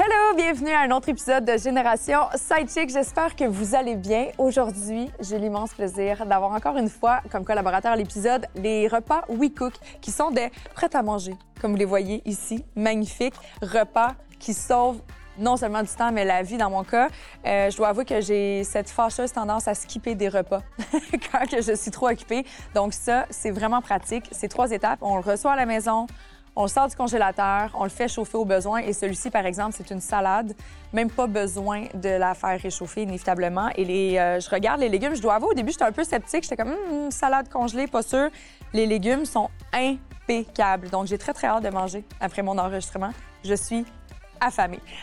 Hello, bienvenue à un autre épisode de Génération Sidechick. J'espère que vous allez bien. Aujourd'hui, j'ai l'immense plaisir d'avoir encore une fois comme collaborateur à l'épisode les repas We Cook qui sont des prêts à manger. Comme vous les voyez ici, magnifiques repas qui sauvent non seulement du temps, mais la vie dans mon cas. Euh, je dois avouer que j'ai cette fâcheuse tendance à skipper des repas quand je suis trop occupée. Donc ça, c'est vraiment pratique. C'est trois étapes. On le reçoit à la maison, on le sort du congélateur, on le fait chauffer au besoin. Et celui-ci, par exemple, c'est une salade. Même pas besoin de la faire réchauffer inévitablement. Et les, euh, je regarde les légumes. Je dois avouer, au début, j'étais un peu sceptique. J'étais comme, Hum, salade congelée, pas sûr. Les légumes sont impeccables. Donc, j'ai très, très hâte de manger après mon enregistrement. Je suis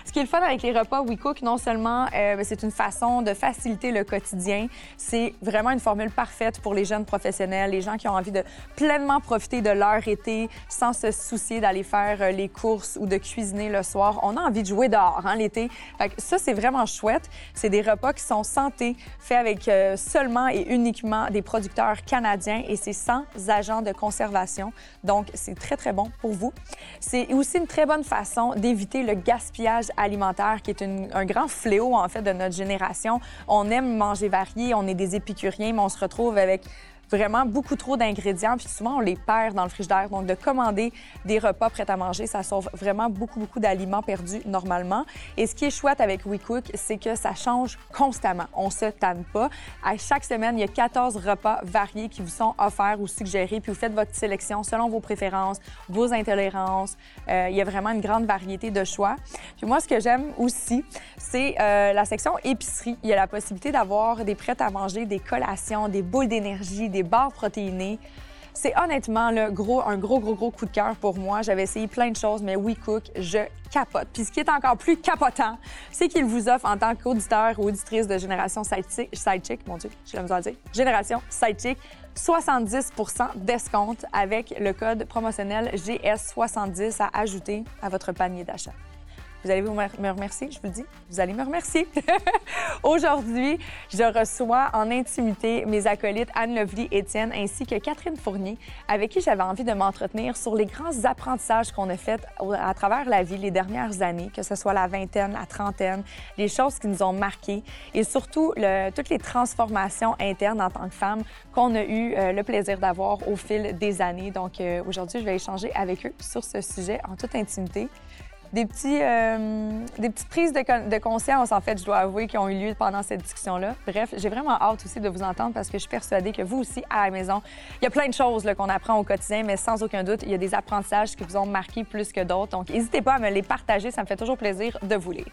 Ce qui est le fun avec les repas We Cook, non seulement euh, c'est une façon de faciliter le quotidien, c'est vraiment une formule parfaite pour les jeunes professionnels, les gens qui ont envie de pleinement profiter de leur été sans se soucier d'aller faire euh, les courses ou de cuisiner le soir. On a envie de jouer dehors hein, l'été. Ça, c'est vraiment chouette. C'est des repas qui sont santé, faits avec euh, seulement et uniquement des producteurs canadiens et c'est sans agents de conservation. Donc, c'est très, très bon pour vous. C'est aussi une très bonne façon d'éviter le gaspillage alimentaire, qui est un grand fléau, en fait, de notre génération. On aime manger varié, on est des épicuriens, mais on se retrouve avec vraiment beaucoup trop d'ingrédients, puis souvent on les perd dans le frigidaire. Donc, de commander des repas prêts à manger, ça sauve vraiment beaucoup, beaucoup d'aliments perdus normalement. Et ce qui est chouette avec WeCook, c'est que ça change constamment. On se tanne pas. À chaque semaine, il y a 14 repas variés qui vous sont offerts ou suggérés, puis vous faites votre sélection selon vos préférences, vos intolérances. Euh, il y a vraiment une grande variété de choix. Puis moi, ce que j'aime aussi, c'est euh, la section épicerie. Il y a la possibilité d'avoir des prêts à manger, des collations, des boules d'énergie, des barres protéinées. C'est honnêtement là, gros, un gros, gros, gros coup de cœur pour moi. J'avais essayé plein de choses, mais WeCook, je capote. Puis ce qui est encore plus capotant, c'est qu'il vous offre en tant qu'auditeur ou auditrice de Génération Sidechick, mon Dieu, j'ai la à le dire, Génération Sidechick, 70% d'escompte avec le code promotionnel GS70 à ajouter à votre panier d'achat. Vous allez me remercier, je vous dis. Vous allez me remercier. Aujourd'hui, je reçois en intimité mes acolytes Anne Lovely, Étienne ainsi que Catherine Fournier, avec qui j'avais envie de m'entretenir sur les grands apprentissages qu'on a faits à travers la vie les dernières années, que ce soit la vingtaine, la trentaine, les choses qui nous ont marquées et surtout toutes les transformations internes en tant que femme qu'on a eu euh, le plaisir d'avoir au fil des années. Donc euh, aujourd'hui, je vais échanger avec eux sur ce sujet en toute intimité des, petits, euh, des petites prises de, de conscience, en fait, je dois avouer, qui ont eu lieu pendant cette discussion-là. Bref, j'ai vraiment hâte aussi de vous entendre parce que je suis persuadée que vous aussi, à la maison, il y a plein de choses qu'on apprend au quotidien, mais sans aucun doute, il y a des apprentissages qui vous ont marqué plus que d'autres. Donc, n'hésitez pas à me les partager, ça me fait toujours plaisir de vous lire.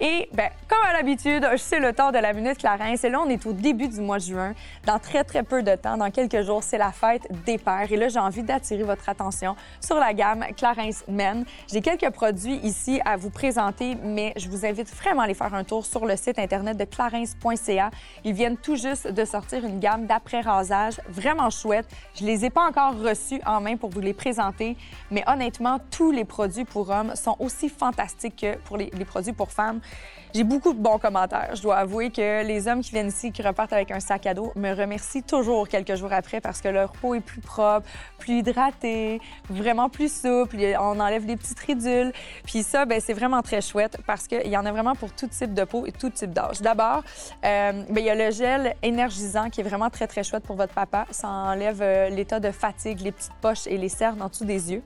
Et, ben, comme à l'habitude, c'est le temps de la Minute Clarence. Et là, on est au début du mois de juin. Dans très, très peu de temps, dans quelques jours, c'est la fête des pères. Et là, j'ai envie d'attirer votre attention sur la gamme Clarence Men. J'ai quelques produits ici à vous présenter, mais je vous invite vraiment à aller faire un tour sur le site internet de clarence.ca. Ils viennent tout juste de sortir une gamme d'après-rasage vraiment chouette. Je les ai pas encore reçus en main pour vous les présenter, mais honnêtement, tous les produits pour hommes sont aussi fantastiques que pour les produits pour femmes. J'ai beaucoup de bons commentaires. Je dois avouer que les hommes qui viennent ici, qui repartent avec un sac à dos, me remercient toujours quelques jours après parce que leur peau est plus propre, plus hydratée, vraiment plus souple. On enlève les petites ridules. Puis ça, ben, c'est vraiment très chouette parce qu'il y en a vraiment pour tout type de peau et tout type d'âge. D'abord, euh, ben, il y a le gel énergisant qui est vraiment très, très chouette pour votre papa. Ça enlève euh, l'état de fatigue, les petites poches et les cernes en dessous des yeux.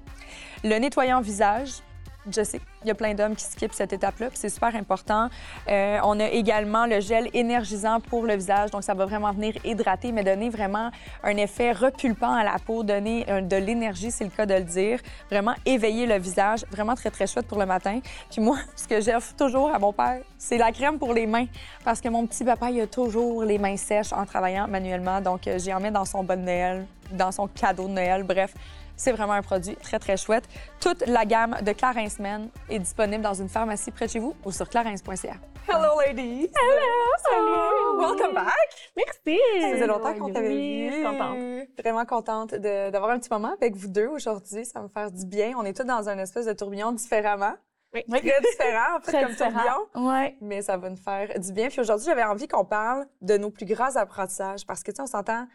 Le nettoyant visage, je sais, il y a plein d'hommes qui skippent cette étape-là, puis c'est super important. Euh, on a également le gel énergisant pour le visage, donc ça va vraiment venir hydrater, mais donner vraiment un effet repulpant à la peau, donner euh, de l'énergie, c'est le cas de le dire. Vraiment éveiller le visage, vraiment très, très chouette pour le matin. Puis moi, ce que j'offre toujours à mon père, c'est la crème pour les mains, parce que mon petit papa, il a toujours les mains sèches en travaillant manuellement, donc euh, j'y en mets dans son bon Noël, dans son cadeau de Noël, bref. C'est vraiment un produit très, très chouette. Toute la gamme de Clarins Men est disponible dans une pharmacie près de chez vous ou sur clarins.ca. Hello, ladies! Hello! Salut! Welcome back! Merci! Ça faisait longtemps qu'on t'avait Oui, vu. je suis contente. Vraiment contente d'avoir un petit moment avec vous deux aujourd'hui. Ça va me faire du bien. On est tous dans un espèce de tourbillon différemment. Oui. Très différent, en fait, Très comme tourbillon. Ouais. Mais ça va nous faire du bien. Puis aujourd'hui, j'avais envie qu'on parle de nos plus grands apprentissages parce que, tu sais, on s'entend,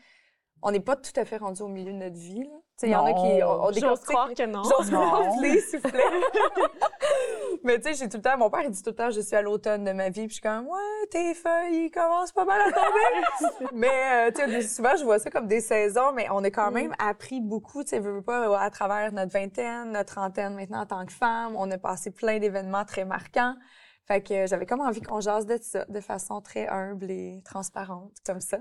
on n'est pas tout à fait rendu au milieu de notre vie. là. Tu sais, il y en a qui ont, ont J'ose croire que non. J'ose croire, s'il vous plaît. Mais tu sais, j'ai tout le temps, mon père, il dit tout le temps, je suis à l'automne de ma vie. Puis je suis comme, ouais, tes feuilles, ils commencent pas mal à tomber. mais, euh, tu sais, souvent, je vois ça comme des saisons, mais on a quand même appris beaucoup, tu sais, veux, veux pas, à travers notre vingtaine, notre trentaine maintenant en tant que femme. On a passé plein d'événements très marquants. Fait que euh, j'avais comme envie qu'on jase de ça, de façon très humble et transparente, comme ça.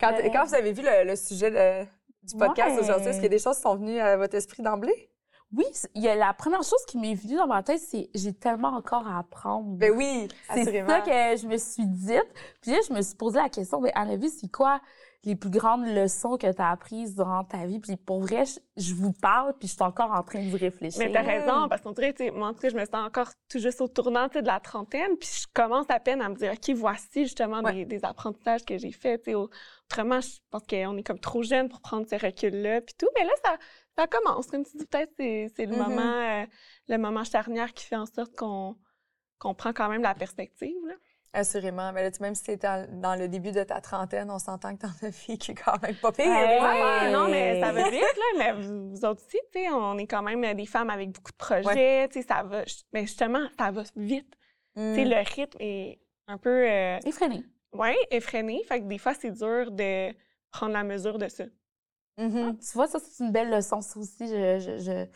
Quand, Ouais. quand vous avez vu le, le sujet de- du podcast Ouais. aujourd'hui, est-ce qu'il y a des choses qui sont venues à votre esprit d'emblée? Oui, il y a la première chose qui m'est venue dans ma tête, c'est j'ai tellement encore à apprendre. Ben oui, c'est ça que je me suis dite. Puis là, je me suis posé la question, ben, Anna vie, c'est quoi les plus grandes leçons que tu as apprises durant ta vie? Puis pour vrai, je, je vous parle, puis je suis encore en train d'y réfléchir. Mais t'as raison, parce qu'on dirait, tu sais, moi, en tout cas, je me sens encore tout juste au tournant, de la trentaine, puis je commence à peine à me dire, OK, voici justement Ouais. des, des apprentissages que j'ai faits, tu sais. Autrement, je pense qu'on est comme trop jeune pour prendre ce recul-là, puis tout. Mais là, ça, ça commence. Comme tu dis, peut-être c'est c'est le Mhm. moment euh, le moment charnière qui fait en sorte qu'on qu'on prend quand même la perspective, là. Assurément. Mais là, tu sais, même si tu dans, le début de ta trentaine, on s'entend que t'en as vécu quand même pas pire. Ouais. Ouais, non, mais ça va vite, là. Mais vous, vous autres aussi, tu sais, on est quand même des femmes avec beaucoup de projets, tu sais, ça va... Mais justement, ça va vite. Mm. Tu sais, le rythme est un peu, euh, Effréné. Ouais, effréné. Fait que des fois, c'est dur de prendre la mesure de ça. Mhm. Tu vois, ça, c'est une belle leçon, ça aussi. Je, je, je,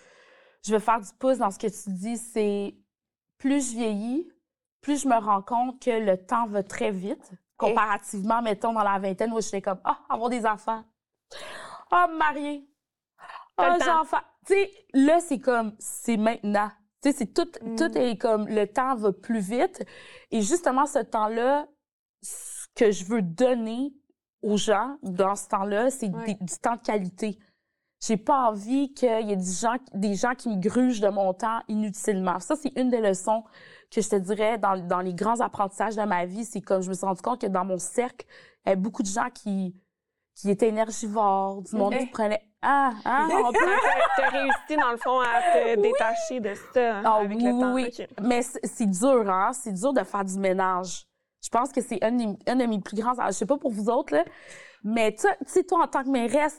je veux faire du pouce dans ce que tu dis. C'est plus je vieillis, plus je me rends compte que le temps va très vite, comparativement, mettons, dans la vingtaine où j'étais comme, ah, avoir des enfants. Ah, me marier. Ah, le j'ai temps. enfant. Tu sais, là, c'est comme, c'est maintenant. Tu sais, c'est tout, Mm. tout est comme, le temps va plus vite. Et justement, ce temps-là, ce que je veux donner aux gens dans ce temps-là, c'est Ouais. du temps de qualité. J'ai pas envie qu'il y ait des gens, des gens qui me grugent de mon temps inutilement. Ça, c'est une des leçons que je te dirais dans, dans les grands apprentissages de ma vie. C'est comme je me suis rendu compte que dans mon cercle, il y avait beaucoup de gens qui, qui étaient énergivores, du monde qui prenait Ah, ah, on peut. T'as réussi, dans le fond, à te détacher de ça hein, Ah avec oui, le temps. oui. Mais c'est c'est dur, hein? C'est dur de faire du ménage. Je pense que c'est un, de mes plus grands... Je sais pas pour vous autres, là, mais tu sais, toi, en tant que mairesse,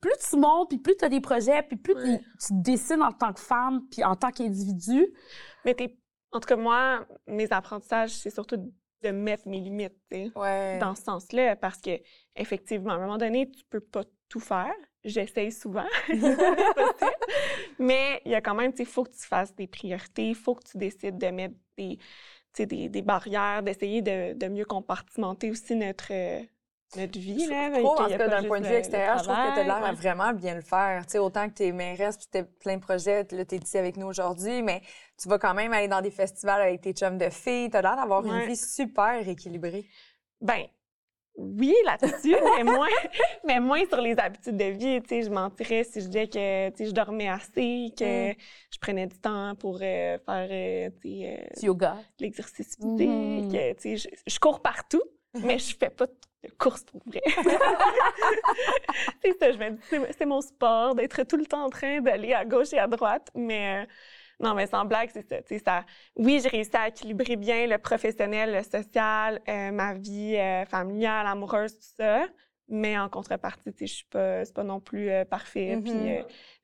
plus tu montes, puis plus tu as des projets, puis plus Ouais. tu, dessines en tant que femme, puis en tant qu'individu. Mais t'es... En tout cas, moi, mes apprentissages, c'est surtout de mettre mes limites, tu sais, Ouais. dans ce sens-là, parce que effectivement, à un moment donné, tu peux pas tout faire. J'essaye souvent, mais il y a quand même, tu sais, faut que tu fasses des priorités, il faut que tu décides de mettre des, des, des barrières, d'essayer de, de mieux compartimenter aussi notre, euh, notre vie. Là, Je trouve, en tout cas, pas d'un point de vue extérieur, je trouve que tu as l'air à vraiment bien le faire. Sais, autant que tu es mairesse puis tu plein de projets, là, tu es ici avec nous aujourd'hui, mais tu vas quand même aller dans des festivals avec tes chums de filles. Tu as l'air d'avoir une vie super équilibrée. Ben, oui, là-dessus, mais moins, mais moins sur les habitudes de vie. Tu sais, je mentirais si je disais que tu sais, je dormais assez, que Mm. je prenais du temps pour euh, faire euh, tu sais, euh, yoga. l'exercice physique, Mhm. que, tu sais, je, je cours partout, mais je fais pas de course pour vrai. c'est ça, je me dis, c'est- c'est mon sport d'être tout le temps en train d'aller à gauche et à droite, mais euh, non, mais sans blague, c'est ça, tu sais, ça. Oui, j'ai réussi à équilibrer bien le professionnel, le social, euh, ma vie euh, familiale, amoureuse, tout ça. Mais en contrepartie, tu sais, je suis pas, c'est pas non plus euh, parfait. Puis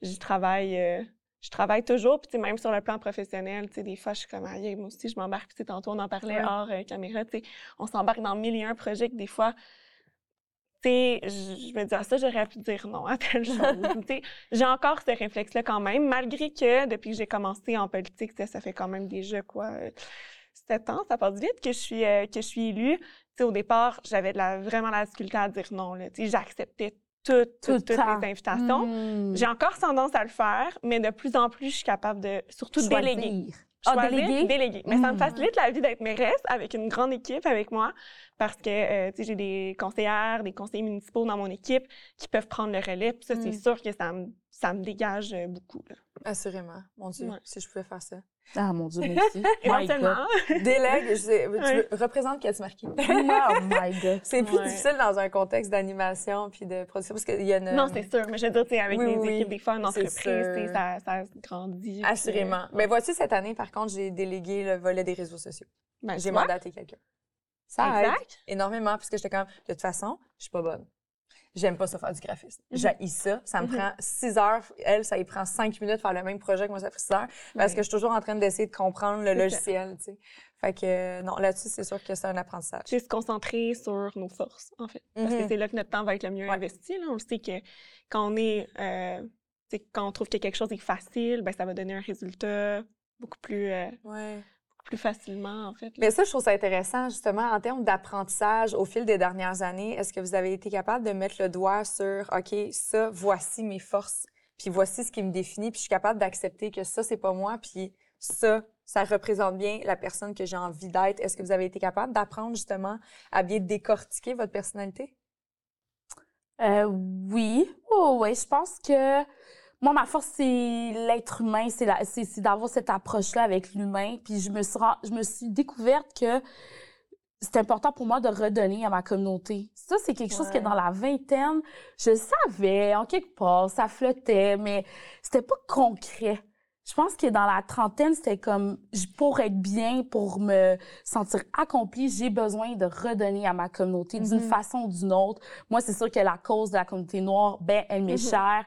j'y travaille, je travaille toujours. Puis même sur le plan professionnel, tu sais, des fois, je suis comme, aïe, moi aussi, je m'embarque. Tu sais, tantôt, on en parlait Ouais. hors euh, caméra, tu sais, on s'embarque dans mille et un projets que des fois, sais, je me dis, ah, ça, j'aurais pu dire non à telle chose. j'ai encore ce réflexe-là quand même, malgré que depuis que j'ai commencé en politique, ça fait quand même déjà quoi, euh, sept ans, ça passe vite que je suis euh, que je suis élue. Au départ, j'avais de vraiment la difficulté à dire non. Là. J'acceptais toutes, Tout le toutes, temps. les invitations. Mm. J'ai encore tendance à le faire, mais de plus en plus, je suis capable de surtout déléguer Choisir. Ah, déléguer? Mais ça me Mm. facilite la vie d'être mairesse avec une grande équipe avec moi parce que euh, j'ai des conseillères, des conseillers municipaux dans mon équipe qui peuvent prendre le relais. Puis ça, c'est Mm. sûr que ça me, ça me dégage euh, beaucoup. là. Assurément. Mon Dieu, Ouais. si je pouvais faire ça. Ah, mon Dieu, merci. My Éventuellement. Délègue, je sais, tu Ouais. veux- représente Cathy Marquis. God. Oh my God. C'est plus Ouais. difficile dans un contexte d'animation puis de production parce qu'il y a une... Non, c'est sûr. Mais je veux dire, tu sais, avec Oui, les oui, équipes, des fois, en c'est entreprise, tu sais, sûr. ça, ça grandit. Assurément. euh, Mais voici, cette année, par contre, j'ai délégué le volet des réseaux sociaux. ben, J'ai mandaté quelqu'un. Ça aide Exact. énormément parce que j'étais comme, de toute façon, je suis pas bonne. J'aime pas ça faire du graphisme. Mhm. J'haïs ça. Ça me Mhm. prend six heures. Elle, ça lui prend cinq minutes de faire le même projet que moi, ça fait six heures. Parce que je suis toujours en train d'essayer de comprendre le logiciel, tu sais. Fait que, euh, non, là-dessus, c'est sûr que c'est un apprentissage. C'est se concentrer sur nos forces, en fait. Parce que Mhm. c'est là que notre temps va être le mieux Ouais. investi. Là. On sait que quand on est, euh, quand on trouve que quelque chose est facile, ben, ça va donner un résultat beaucoup plus, euh, Ouais. Plus facilement, en fait. là. Mais ça, je trouve ça intéressant, justement, en termes d'apprentissage au fil des dernières années. Est-ce que vous avez été capable de mettre le doigt sur, OK, ça, voici mes forces, puis voici ce qui me définit, puis je suis capable d'accepter que ça, c'est pas moi, puis ça, ça représente bien la personne que j'ai envie d'être. Est-ce que vous avez été capable d'apprendre, justement, à bien décortiquer votre personnalité? Euh, oui. Oh, ouais. Je pense que moi, ma force, c'est l'être humain. C'est la- c'est c'est d'avoir cette approche-là avec l'humain. Puis je me, suis je me suis découverte que c'est important pour moi de redonner à ma communauté. Ça, c'est quelque chose que dans la vingtaine, je savais, en quelque part, ça flottait, mais c'était pas concret. Je pense que dans la trentaine, c'était comme, pour être bien, pour me sentir accomplie, j'ai besoin de redonner à ma communauté d'une Mhm. façon ou d'une autre. Moi, c'est sûr que la cause de la communauté noire, ben, elle m'est Mhm. chère.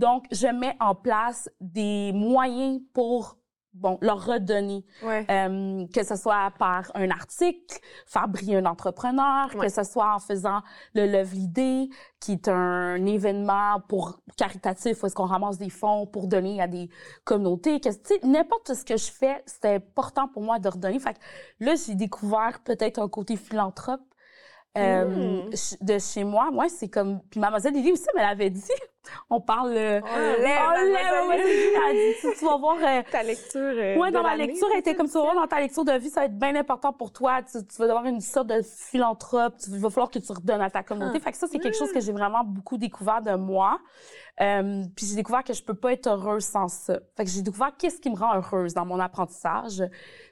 Donc, je mets en place des moyens pour, bon, leur redonner. Ouais. Euh, que ce soit par un article, faire briller un entrepreneur, Ouais. que ce soit en faisant le Lovely Day, qui est un événement pour caritatif où est-ce qu'on ramasse des fonds pour donner à des communautés. Que, n'importe ce que je fais, c'est important pour moi de redonner. Fait que là, j'ai découvert peut-être un côté philanthrope. Euh, Mm. de chez moi, moi c'est comme puis mademoiselle Lily aussi elle m'avait dit on parle euh, On on lève, lève, mademoiselle mademoiselle Lily, elle a dit, tu, tu vas voir euh, Ta lecture. euh, Ouais, dans ma lecture, elle était comme ça? Dans ta lecture de vie, ça va être bien important pour toi. Tu, tu vas avoir une sorte de philanthrope. Tu- Il va falloir que tu redonnes à ta communauté. Ah. Fait que ça, c'est quelque chose que j'ai vraiment beaucoup découvert de moi. Euh, puis j'ai découvert que je peux pas être heureuse sans ça. Fait que j'ai découvert qu'est-ce qui me rend heureuse dans mon apprentissage.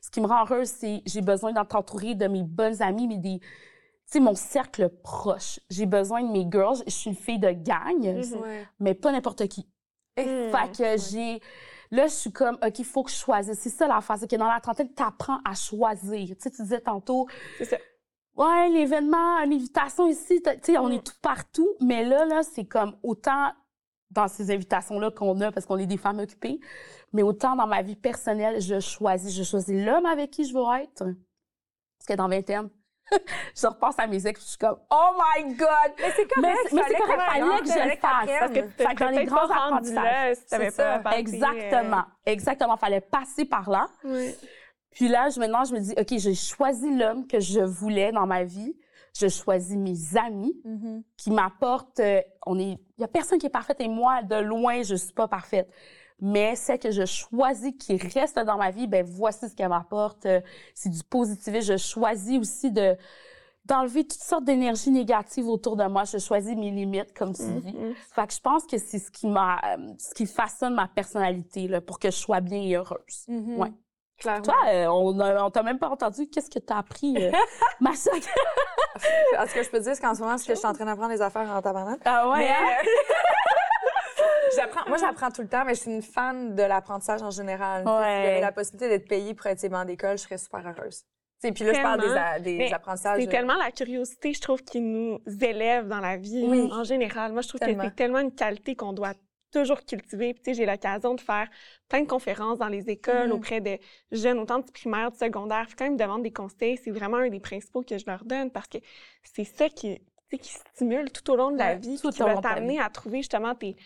Ce qui me rend heureuse, c'est j'ai besoin d'être entourée de mes bonnes amies, mais des sais, mon cercle proche. J'ai besoin de mes girls. Je suis une fille de gang, Mhm. Mais pas n'importe qui. Mm. Fait que j'ai. Là, je suis comme, OK, il faut que je choisisse. C'est ça l'affaire, c'est que dans la trentaine, tu apprends à choisir. Tu sais, tu disais tantôt, C'est ça. ouais, l'événement, une invitation ici, tu sais, on Mm. est tout partout. Mais là, là, c'est comme autant dans ces invitations-là qu'on a parce qu'on est des femmes occupées, mais autant dans ma vie personnelle, je choisis. Je choisis l'homme avec qui je veux être. Parce que dans 20 ans, je repense à mes ex, puis je suis comme, oh my God! Mais c'est correct, Mais c'est- correct, fallait que je le fasse. Parce que tu Fait que dans les grands là apprentissages. C'est pas passé, Exactement. Exactement. Fallait passer par là. euh. Puis là, je, maintenant, je me dis, OK, j'ai choisi l'homme que je voulais dans ma vie. Je choisis mes amis Mhm. qui m'apportent. euh, on est, il y a personne qui est parfaite et moi, de loin, je suis pas parfaite. Mais celle que je choisis qui reste dans ma vie, ben voici ce qu'elle m'apporte. Euh, C'est du positivisme. Je choisis aussi de d'enlever toutes sortes d'énergies négatives autour de moi. Je choisis mes limites, comme tu dis. Mhm. Fait que je pense que c'est ce qui m'a, euh, ce qui façonne ma personnalité là, pour que je sois bien et heureuse. Mhm. Ouais. Clairement. Toi, euh, on on t'a même pas entendu. Qu'est-ce que t'as appris, euh, ma soeur? Ce que je peux dire, c'est qu'en ce moment, c'est que je suis en train d'apprendre des affaires en tabarnak. Ah ouais, Mais, hein? euh, j'apprends, moi, j'apprends tout le temps, mais je suis une fan de l'apprentissage en général. Si j'avais la possibilité d'être payée pour être bancs d'école, je serais super heureuse. Tu sais, puis là, je parle des, des apprentissages. C'est tellement la curiosité, je trouve, qui nous élève dans la vie Oui. en général. Moi, je trouve Tellement. que c'est tellement une qualité qu'on doit toujours cultiver. Puis, j'ai l'occasion de faire plein de conférences dans les écoles Mhm. auprès de jeunes, autant du primaire, du secondaire. Puis quand ils me demandent des conseils, c'est vraiment un des principaux que je leur donne parce que c'est ça qui, qui stimule tout au long de la Ouais, vie, tout qui va de ta t'amener à trouver justement tes,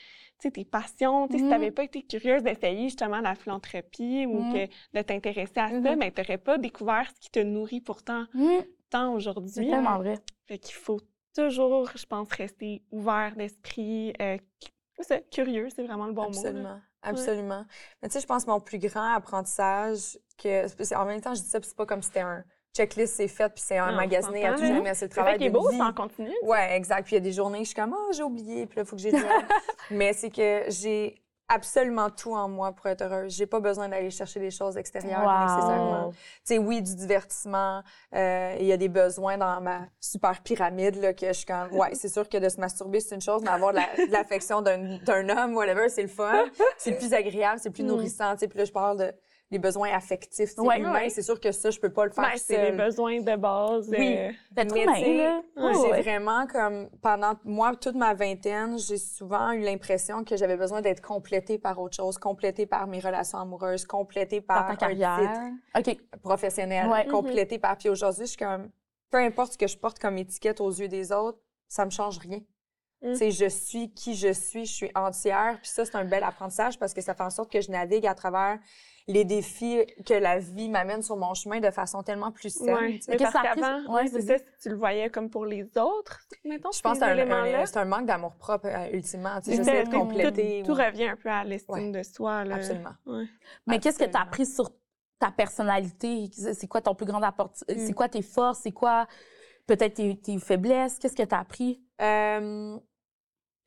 tes passions. Si tu n'avais pas été curieuse d'essayer justement la philanthropie ou Mhm. que de t'intéresser à ça, Mhm. mais tu n'aurais pas découvert ce qui te nourrit pourtant Hum, tant c'est aujourd'hui. tellement vrai. Fait qu'il faut toujours, je pense, rester ouvert d'esprit, euh, c'est curieux, c'est vraiment le bon mot. là. Absolument. Absolument. Mais tu sais, je pense que mon plus grand apprentissage, que c'est- c'est- en même temps, je dis ça, puis c'est pas comme si c'était un checklist, c'est fait, puis c'est un Non, magasiné à tout jamais. C'est le travail d'une beau, vie. ça en continue. Ouais, exact. Puis il y a des journées, je suis comme, oh, j'ai oublié, puis là, il faut que j'ai. Mais c'est que j'ai absolument tout en moi pour être heureuse. J'ai pas besoin d'aller chercher des choses extérieures nécessairement. Wow. Tu sais, oui, du divertissement. euh, Il y a des besoins dans ma super pyramide là, que je suis comme, ouais, c'est sûr que de se masturber, c'est une chose, mais avoir de la- de l'affection d'un d'un homme, whatever, c'est le fun. C'est plus agréable, c'est plus Mm. nourrissant. Tu sais, puis là, je parle de les besoins affectifs, sais, Ouais. C'est sûr que ça, je peux pas le faire Ben, c'est les besoins de base. Oui. euh, Mais Ouais, j'ai ouais. vraiment comme pendant moi toute ma vingtaine, j'ai souvent eu l'impression que j'avais besoin d'être complétée par autre chose, complétée par mes relations amoureuses, complétée Dans par ta un carrière. titre OK. professionnel, Ouais. complétée par puis aujourd'hui, je suis comme peu importe ce que je porte comme étiquette aux yeux des autres, ça me change rien. Mm. Je suis qui je suis, je suis entière, puis ça c'est un bel apprentissage parce que ça fait en sorte que je navigue à travers les défis que la vie m'amène sur mon chemin de façon tellement plus saine. Ouais. Mais qu'est-ce parce qu'avant, ouais, ouais, c'est vas-y. ça, si tu le voyais comme pour les autres, mettons, Je pense que ces c'est un, manque d'amour propre, euh, ultimement. Tu sais, de tout- compléter. Tout, ouais. revient un peu à l'estime Ouais. de soi. Là. Absolument. Ouais. Mais qu'est-ce que tu as appris sur ta personnalité? C'est c'est quoi ton plus grand apport? Mm. C'est quoi tes forces? C'est quoi peut-être tes, tes faiblesses? Qu'est-ce que tu as appris? Euh,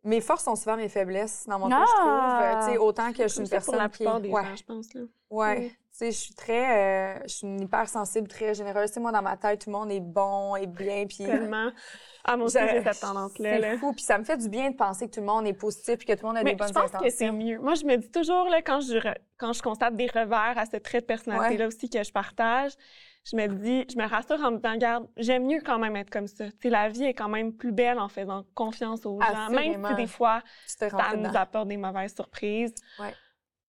mes forces sont souvent mes faiblesses dans mon cas, Ah! je trouve. Euh, autant que je suis une personne pour la qui... plupart des ouais, gens, je pense. Là. ouais. Mm. Sais, je suis très... euh, je suis une hypersensible, très généreuse. Tu sais, moi, dans ma tête, tout le monde est bon et bien, puis... Tellement. Ah, aussi, Je- j'ai cette tendance-là. C'est fou, puis ça me fait du bien de penser que tout le monde est positif puis que tout le monde a Mais des bonnes je pense intentions. que c'est mieux. Moi, je me dis toujours, là, quand, je, quand je constate des revers à ce trait de personnalité-là aussi que je partage, je me dis, je me rassure en me disant, regarde, j'aime mieux quand même être comme ça. Tu sais, la vie est quand même plus belle en faisant confiance aux gens, même si des fois, ça nous apporte des mauvaises surprises. Ouais.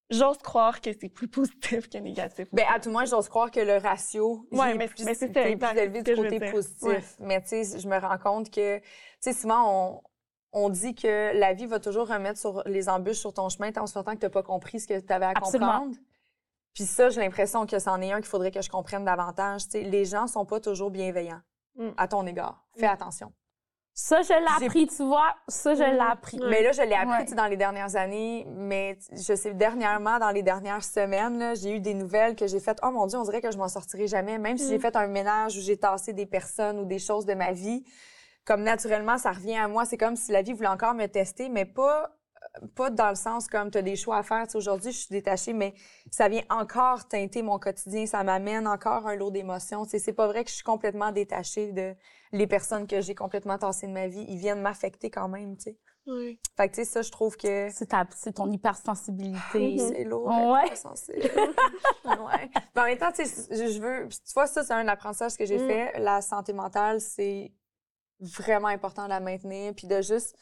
J'ose croire que c'est plus positif que négatif. Ben, à tout moins, j'ose croire que le ratio Ouais, mais- plus, mais c'est plus élevé du côté positif. Ouais. Mais tu sais, je me rends compte que, tu sais, souvent, on, on dit que la vie va toujours remettre sur les embûches sur ton chemin tant que tu n'as pas compris ce que tu avais à Absolument. comprendre. Puis ça, j'ai l'impression que c'en est un qu'il faudrait que je comprenne davantage. Tu sais, les gens sont pas toujours bienveillants Mm. à ton égard. Fais Mm. attention. Ça, je l'ai appris, tu vois. Ça, je l'ai Mhm. appris. Mais là, je l'ai appris Ouais. dans les dernières années, mais je sais, dernièrement, dans les dernières semaines, là, j'ai eu des nouvelles que j'ai faites. Oh mon Dieu, on dirait que je m'en sortirai jamais. Même si j'ai Mm. fait un ménage où j'ai tassé des personnes ou des choses de ma vie, comme naturellement, ça revient à moi. C'est comme si la vie voulait encore me tester, mais pas, pas dans le sens comme tu as des choix à faire. Tu sais, Aujourd'hui, je suis détachée, mais ça vient encore teinter mon quotidien. Ça m'amène encore un lot d'émotions. Tu sais, C'est pas vrai que je suis complètement détachée de les personnes que j'ai complètement tassées de ma vie. Ils viennent m'affecter quand même. tu sais. Ouais. Fait que, tu sais, ça, je trouve que C'est ta- c'est ton hypersensibilité. c'est lourd. Ouais. être sensible. ouais. Mais en même temps, tu sais, je, je veux. Tu vois, ça, c'est un apprentissage que j'ai Mm. fait. La santé mentale, c'est vraiment important de la maintenir. Puis de juste.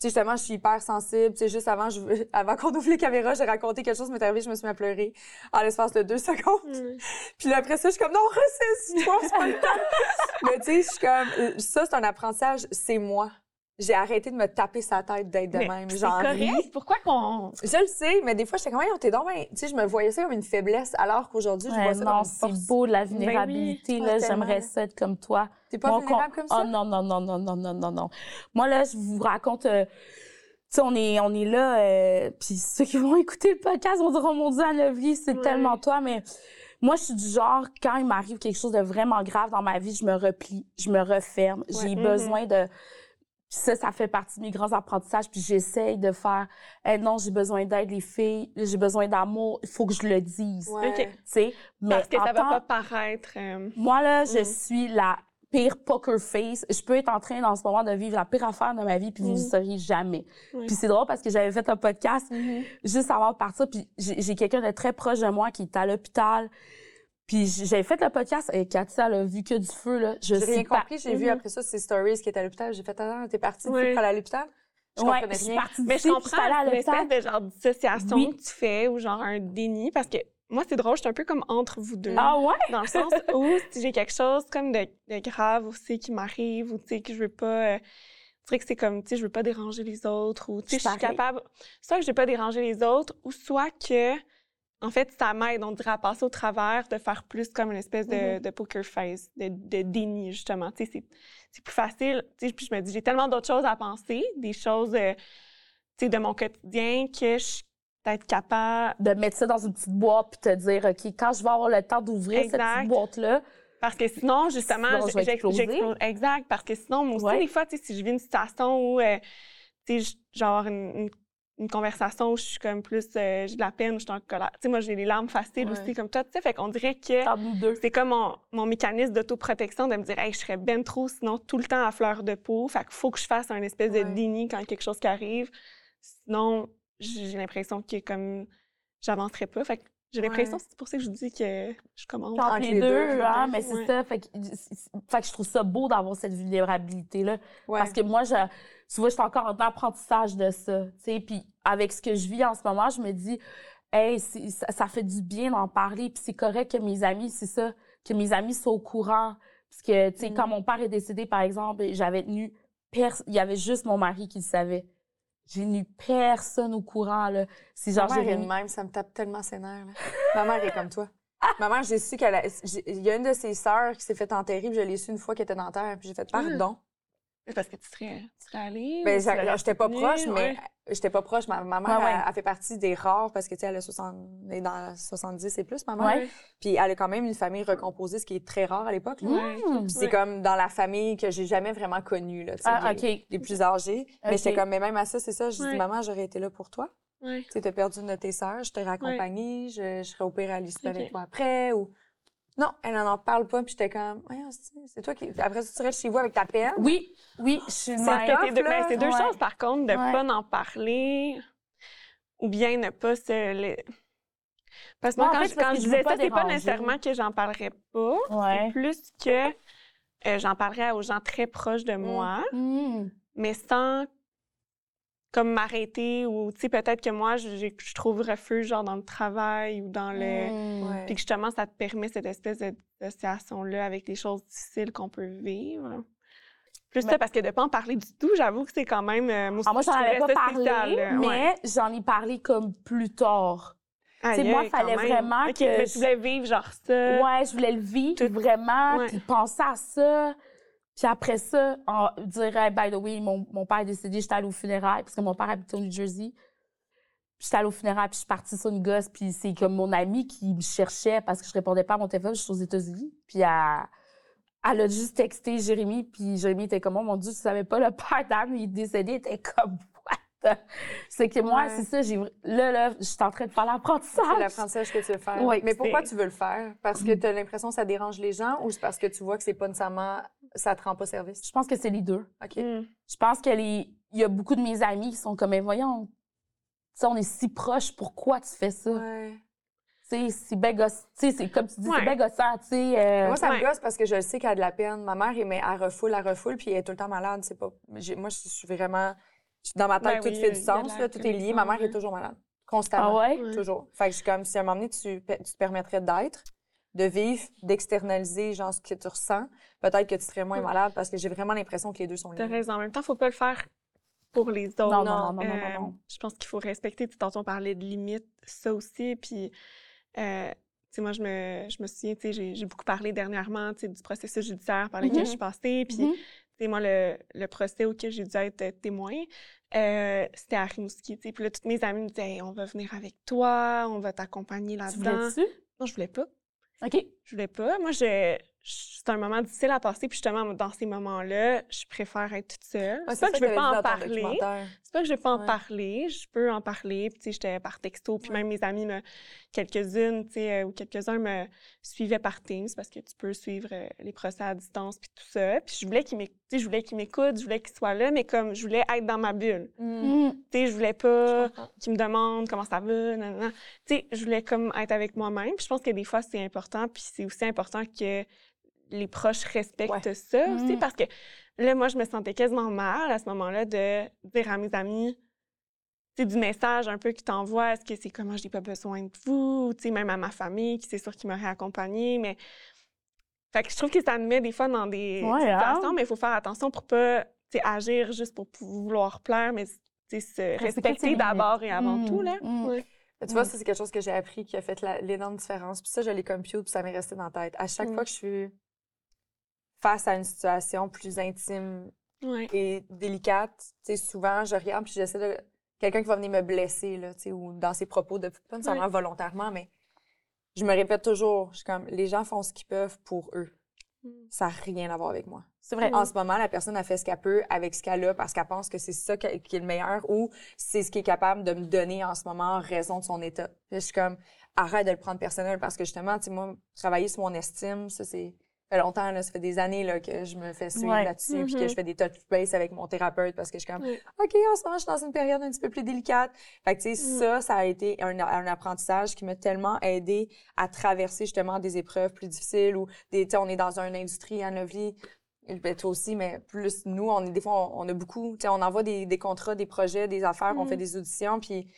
Tu sais, justement, je suis hyper sensible. Tu sais, juste avant, je, avant qu'on ouvre les caméras, j'ai raconté quelque chose m'est arrivé, je me suis mis à pleurer en l'espace de deux secondes. Mm. Puis là, après ça, je suis comme, non, ressaisis-toi, c'est pas le temps. Mais tu sais, je suis comme, ça, c'est un apprentissage, c'est moi. J'ai arrêté de me taper sa tête d'être de Mais même. C'est correct. Pourquoi qu'on. Je le sais, mais des fois, j'étais comme, Voyons, t'es donc ben... Tu sais, je me voyais ça comme une faiblesse, alors qu'aujourd'hui, je Ouais, vois ça non, comme une c'est force. beau, la vulnérabilité. oui. là, Ah, J'aimerais ça être comme toi. T'es pas Mon vulnérable con- comme ça? Oh non, non, non, non, non, non, non, non. Moi, là, je vous raconte... euh, tu sais, on est, on est là, euh, puis ceux qui vont écouter le podcast vont dire, oh mon Dieu, Anne-Lovely, c'est Ouais. tellement toi, mais moi, je suis du genre, quand il m'arrive quelque chose de vraiment grave dans ma vie, je me replie, je me referme, j'ai besoin de... Puis ça, ça fait partie de mes grands apprentissages, puis j'essaye de faire, Eh non, j'ai besoin d'aide, les filles, j'ai besoin d'amour, il faut que je le dise, Ouais. OK. tu sais. Mais Parce que ça va tant- pas paraître. euh, moi, là, je Mm. suis la pire poker face. Je peux être en train, dans ce moment, de vivre la pire affaire de ma vie, puis vous ne Mm. le sauriez jamais. Oui. Puis c'est drôle parce que j'avais fait un podcast Mhm. juste avant de partir, puis j'ai j'ai quelqu'un de très proche de moi qui est à l'hôpital. Puis j'avais fait le podcast et Cathy, elle a vu que du feu, là. Je J'ai sais rien pas. compris. J'ai vu après ça ces stories qui étaient à l'hôpital. J'ai fait, attends, t'es partie Ouais. pour aller à l'hôpital? Je Ouais, comprenais rien. partie Mais je comprends, à c'est une l'hôpital. espèce de genre dissociation Oui. que tu fais ou genre un déni parce que moi, c'est drôle, je suis un peu comme entre vous deux. Ah ouais? Dans le sens où si j'ai quelque chose comme de, de grave aussi qui m'arrive ou tu sais que je veux pas. euh, dirais que c'est comme, tu sais, je veux pas déranger les autres ou tu sais, Je je suis suis capable. Soit que je veux pas déranger les autres ou soit que. En fait, ça m'aide, on dirait, à passer au travers, de faire plus comme une espèce de, de poker face, de, de déni, justement. Tu sais, c'est- plus facile. Tu sais, puis je me dis, j'ai tellement d'autres choses à penser, des choses, euh, tu sais, de mon quotidien que je d'être capable. De mettre ça dans une petite boîte puis te dire, OK, quand je vais avoir le temps d'ouvrir cette petite boîte-là, Parce que sinon, justement, j'explose. Exact. Parce que sinon, moi aussi, Ouais. des fois, tu sais, si je vis une situation où, euh, tu sais, une, une- une conversation où je suis comme plus, euh, j'ai de la peine, je suis en colère. Tu sais, moi, j'ai les larmes faciles Ouais. aussi, comme toi, tu sais. Fait qu'on dirait que c'est comme mon, mon mécanisme d'autoprotection de me dire, hey, je serais ben trop, sinon tout le temps à fleur de peau. Fait qu'il faut que je fasse un espèce Ouais. de déni quand quelque chose qui arrive. Sinon, j'ai l'impression que comme j'avancerais pas. Fait que j'ai l'impression, Ouais. c'est pour ça que je dis que je commence. Entre les, les deux, deux, hein, mais c'est ouais. ça. Fait que, fait que je trouve ça beau d'avoir cette vulnérabilité-là. Ouais. Parce que moi, je, tu vois, je suis encore en apprentissage de ça. Puis avec ce que je vis en ce moment, je me dis, hey, ça, ça fait du bien d'en parler. Puis c'est correct que mes amis, c'est ça, que mes amis soient au courant. Parce que, tu sais, Mm. quand mon père est décédé, par exemple, j'avais tenu, il y avait juste mon mari qui le savait. J'ai tenu personne au courant, là. C'est genre, Ma mère est de même, ça me tape tellement ses nerfs. là. Ma mère est comme toi. Ma mère, j'ai su qu'elle a... Il y a une de ses sœurs qui s'est fait enterrer, puis je l'ai su une fois qu'elle était dans la terre, puis j'ai fait pardon. C'est Parce que tu serais, tu serais allée. Ben, j'étais pas proche, mais ouais. j'étais pas proche. Ma, ma mère, Ouais, ouais. Elle, elle fait partie des rares parce que, tu sais, elle a 60, elle est dans 70 et plus, ma mère. Ouais. Puis elle a quand même une famille recomposée, ce qui est très rare à l'époque. Puis c'est comme dans la famille que j'ai jamais vraiment connue, là, Ah, les, OK. les plus âgés. Mais j'étais comme, mais même à ça, c'est ça. Je dis, maman, j'aurais été là pour toi. Ouais. Tu t'as perdu une de tes sœurs, je t'aurais accompagnée, je, je serais opérée à Ok. avec toi après. Ou... Non, elle en, en parle pas, puis j'étais comme, Voyons, c'est c'est toi qui. Après ça, tu restes chez vous avec ta peine? Oui, oui, je suis C'est deux, ben, deux Ouais. choses, par contre, de Ouais. pas en parler ou bien ne pas se... le- Parce que moi, quand, fait, je, quand que je disais ça, c'est pas nécessairement que j'en parlerais pas. Ouais. C'est plus que euh, j'en parlerais aux gens très proches de moi, Hmm. mais sans comme m'arrêter ou, tu sais, peut-être que moi, je, je trouve refuge, genre, dans le travail ou dans le... Hmm. Ouais. Puis que justement, ça te permet cette espèce de- d'association-là avec les choses difficiles qu'on peut vivre. Plus Mais- ça, parce que de pas en parler du tout, j'avoue que c'est quand même... euh, moi Ah, moi, j'en je avais pas parlé, spécial, là. mais Ouais. j'en ai parlé comme plus tard. Aïe, sais, moi, aïe, fallait même. vraiment que mais je- tu voulais vivre genre ça. Ouais, je voulais le vivre Tout- vraiment, puis penser à ça. Puis après ça, dire, Hey, by the way, mon, mon père est décédé, j'étais allée au funérailles, parce que mon père habitait au New Jersey. J'étais allée au funérailles, puis je suis partie sur une gosse, puis c'est comme mon amie qui me cherchait parce que je répondais pas à mon téléphone, je suis aux États-Unis. Puis elle, elle a juste texté Jérémy, puis Jérémy était comme, oh mon Dieu, tu savais pas, le père d'Anne, il est décédé, il était comme? C'est que moi, Ouais. c'est ça, j'ai, là, là, je suis en train de faire C'est l'apprentissage. l'apprentissage que tu veux faire. Oui, mais pourquoi tu veux le faire? Parce que tu as l'impression que ça dérange les gens ou c'est parce que tu vois que c'est pas nécessairement. ça te rend pas service? Je pense que c'est les deux. OK. Mm. Je pense que les... il y a beaucoup de mes amis qui sont comme, mais voyons, tu sais, on est si proches, pourquoi tu fais ça? Ouais. Tu sais, c'est bien goss- tu sais, c'est comme tu dis, Ouais. c'est bien gossant, tu sais. euh, Moi, ça Ouais. me gosse parce que je sais qu'elle a de la peine. Ma mère, elle, elle refoule, elle refoule, puis elle est tout le temps malade. C'est pas... j'ai- Moi, je suis vraiment. Dans ma tête, Ben tout oui, fait du sens, là, tout est lié. Ma mère est toujours malade. Constamment. Ah ouais? Ouais. Toujours. Fait que je suis comme, si à un moment donné, tu, tu te permettrais d'être, de vivre, d'externaliser, genre, ce que tu ressens, peut-être que tu serais moins Ouais. malade parce que j'ai vraiment l'impression que les deux sont T'as liés. raison. En même temps, faut pas le faire pour les autres. Non, non, non, non, non, Euh, non, non. Je pense qu'il faut respecter. Tantôt, on parlait de limites, ça aussi. Puis, euh, tu sais, moi, je me, je me souviens, tu sais, j'ai beaucoup parlé dernièrement, tu sais, du processus judiciaire par lequel Mhm. je suis passée. Puis, Mhm. sais, moi, le, le procès auquel j'ai dû être témoin, euh, c'était à Rimouski, tu. Puis là, toutes mes amies me disaient, Hey, on va venir avec toi, on va t'accompagner Tu là-dedans. voulais-tu? Non, je voulais pas. OK. Je voulais pas. Moi, je, c'est un moment difficile à passer. Puis justement, dans ces moments-là, je préfère être toute seule. Ouais, c'est pas que je veux pas en parler. C'est pas que je veux pas en parler. Je peux en parler. Puis, tu sais, j'étais par texto. Puis Ouais. même mes amis, me, quelques-unes, tu sais, euh, ou quelques-uns me suivaient par Teams parce que tu peux suivre euh, les procès à distance puis tout ça. Puis je voulais qu'ils m'éc- tu sais, je voulais qu'ils m'écoutent, je voulais qu'ils soient là, mais comme je voulais être dans ma bulle. Mm. Mm. Tu sais, je voulais pas comprends. qui me demandent comment ça va, nanana. Tu sais, je voulais comme être avec moi-même. Puis je pense que des fois, c'est important. Puis c'est aussi important que les proches respectent Ouais. ça aussi. Mhm. Parce que là, moi, je me sentais quasiment mal à ce moment-là de dire à mes amis, sais, du message un peu qu'ils t'envoient, est-ce que c'est comment j'ai pas besoin de vous, tu sais, même à ma famille, qui c'est sûr qu'ils m'auraient accompagnée, mais... Fait que je trouve que ça me met des fois dans des Ouais, hein? situations, mais il faut faire attention pour pas, agir juste pour vouloir plaire, mais, se Respecter d'abord et avant Mm, tout, là. mm. Ouais. Tu vois, ça, c'est quelque chose que j'ai appris qui a fait l'énorme différence. Puis ça, je l'ai compute, puis ça m'est resté dans la tête. À chaque Mm. fois que je suis face à une situation plus intime Ouais. et délicate, tu sais, souvent, je regarde puis j'essaie de quelqu'un qui va venir me blesser, là, tu sais, ou dans ses propos, de, pas nécessairement volontairement, mais je me répète toujours, je suis comme, les gens font ce qu'ils peuvent pour eux. Mm. Ça n'a rien à voir avec moi. C'est vrai. En ce moment, la personne a fait ce qu'elle peut avec ce qu'elle a parce qu'elle pense que c'est ça qui est le meilleur ou c'est ce qui est capable de me donner en ce moment en raison de son état. Je suis comme, arrête de le prendre personnel parce que justement, tu sais, moi, travailler sur mon estime, ça, c'est fait longtemps, là, ça fait des années là, que je me fais suivre Ouais. là-dessus, puis que Mhm. je fais des touch base avec mon thérapeute parce que je suis comme, Oui. OK, en ce moment, je suis dans une période un petit peu plus délicate. Fait que, tu sais, Mm. ça, ça a été un, un apprentissage qui m'a tellement aidé à traverser justement des épreuves plus difficiles ou des, tu sais, on est dans une industrie, Anne Lovely, ben, toi aussi, mais plus nous, on est, des fois, on, on a beaucoup, tu sais, on envoie des, des contrats, des projets, des affaires, on Mm. fait des auditions, puis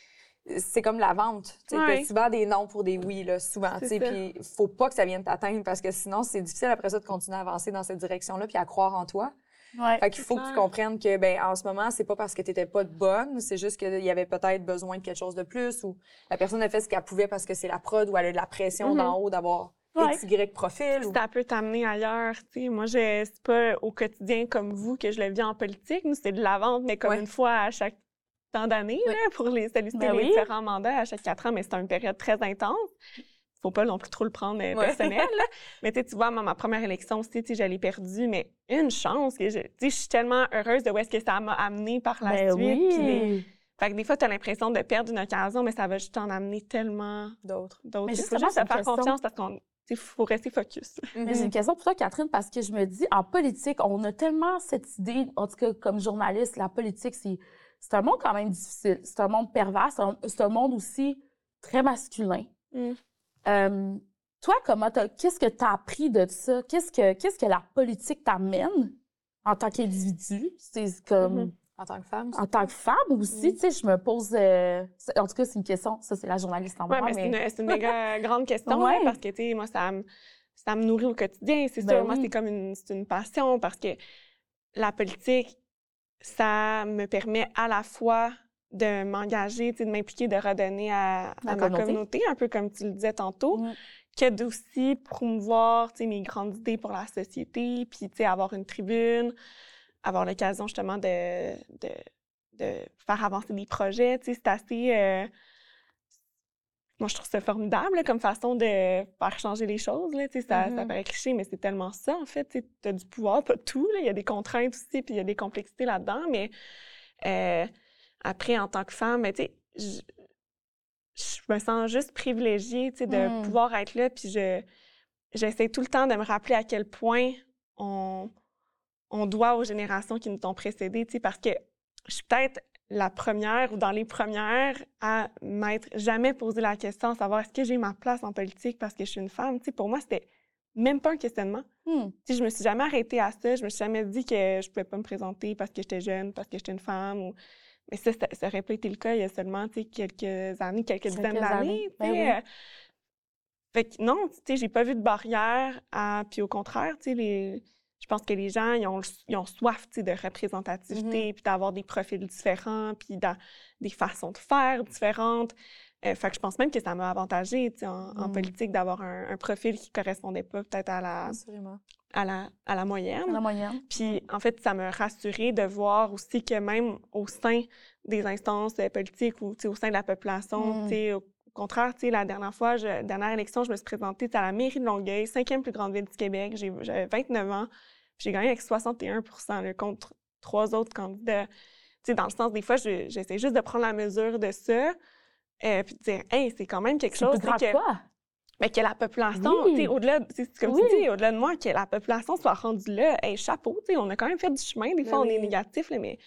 c'est comme la vente. Tu sais, Ouais. souvent des non pour des oui, là, souvent. Tu puis faut pas que ça vienne t'atteindre parce que sinon, c'est difficile après ça de continuer à avancer dans cette direction-là puis à croire en toi. Ouais. Fait qu'il faut que tu comprennes que, ben, en ce moment, c'est pas parce que t'étais pas de bonne, c'est juste qu'il y avait peut-être besoin de quelque chose de plus ou la personne a fait ce qu'elle pouvait parce que c'est la prod ou elle a de la pression Mhm. d'en haut d'avoir Ouais. X, Y profil. ou- Ça peut t'amener ailleurs, tu. Moi, je, c'est pas au quotidien comme vous que je le vis en politique. Nous, c'est de la vente, mais comme Ouais. une fois à chaque temps d'année, Oui. là, pour les solliciter Ben les oui. différents mandats à chaque quatre ans, mais c'est une période très intense. Faut pas non plus trop le prendre euh, Ouais. personnel, là. Mais tu vois, ma première élection aussi, tu l'ai perdue, mais une chance que je... Tu sais, je suis tellement heureuse de où est-ce que ça m'a amené par la Ben suite. oui. Fait que des fois, tu as l'impression de perdre une occasion, mais ça va juste t'en amener tellement d'autres. d'autres. Mais Il faut juste se faire question- confiance parce qu'on... Il faut rester focus. Mais j'ai une question pour toi, Catherine, parce que je me dis, en politique, on a tellement cette idée, en tout cas comme journaliste, la politique, c'est, c'est un monde quand même difficile. C'est un monde pervers, c'est un, monde aussi très masculin. Mm. Euh, toi, comment qu'est-ce que tu as appris de ça? Qu'est-ce que, qu'est-ce que la politique t'amène en tant qu'individu? C'est comme, Mhm. En tant que femme. en tant que femme aussi, Mm. tu sais, je me pose, euh, en tout cas, c'est une question, ça, c'est la journaliste en moi, mais c'est mais... une, c'est une méga grande question, Ouais. là, parce que, tu sais, moi, ça me, ça me nourrit au quotidien, c'est Ben sûr. Moi, c'est comme une, c'est une passion parce que la politique, ça me permet à la fois de m'engager, de m'impliquer, de redonner à, ma communauté. communauté, un peu comme tu le disais tantôt, Mm. que d'aussi promouvoir, mes grandes idées pour la société, puis, avoir une tribune, avoir l'occasion, justement, de, de, de faire avancer des projets, c'est assez... euh, moi, je trouve ça formidable là, comme façon de faire changer les choses. Là, ça, ça Mhm. paraît cliché, mais c'est tellement ça, en fait. Tu as du pouvoir, pas tout. Il y a des contraintes aussi, puis il y a des complexités là-dedans. Mais euh, après, en tant que femme, ben, je, je me sens juste privilégiée de Mm. pouvoir être là. Puis je, j'essaie tout le temps de me rappeler à quel point on, on doit aux générations qui nous ont précédées, parce que je suis peut-être la première ou dans les premières à m'être jamais posé la question savoir est-ce que j'ai ma place en politique parce que je suis une femme? Tu sais, pour moi, c'était même pas un questionnement. Hmm. Tu sais, je me suis jamais arrêtée à ça. Je me suis jamais dit que je pouvais pas me présenter parce que j'étais jeune, parce que j'étais une femme. Ou... Mais ça, ça, ça aurait pas été le cas il y a seulement tu sais, quelques années, quelques, dizaines années. d'années. Ben oui. Euh, Fait que non, tu sais, j'ai pas vu de barrière. À... Puis au contraire, tu sais, les... je pense que les gens, ils ont, ils ont soif de représentativité, puis d'avoir des profils différents, puis des façons de faire différentes. Euh, fait que je pense même que ça m'a avantagé en, en Mm. politique d'avoir un, un profil qui correspondait pas peut-être à la, à la, à la moyenne. La moyenne. Puis, en fait, ça m'a rassurée de voir aussi que même au sein des instances euh, politiques ou au sein de la population, Mm. Au au contraire, tu sais, la dernière fois, je, dernière élection, je me suis présentée à la mairie de Longueuil, cinquième plus grande ville du Québec. J'ai- J'avais 29 ans. J'ai gagné avec 61 là, contre trois autres candidats. Tu sais, dans le sens, des fois, je- j'essaie juste de prendre la mesure de ça. euh, puis de dire, hey, c'est quand même quelque chose que mais que la population, Oui. au-delà, tu sais, comme Oui. tu dis, au-delà de moi, que la population soit rendue là, hey, chapeau, on a quand même fait du chemin. Des fois, on est négatif, là, mais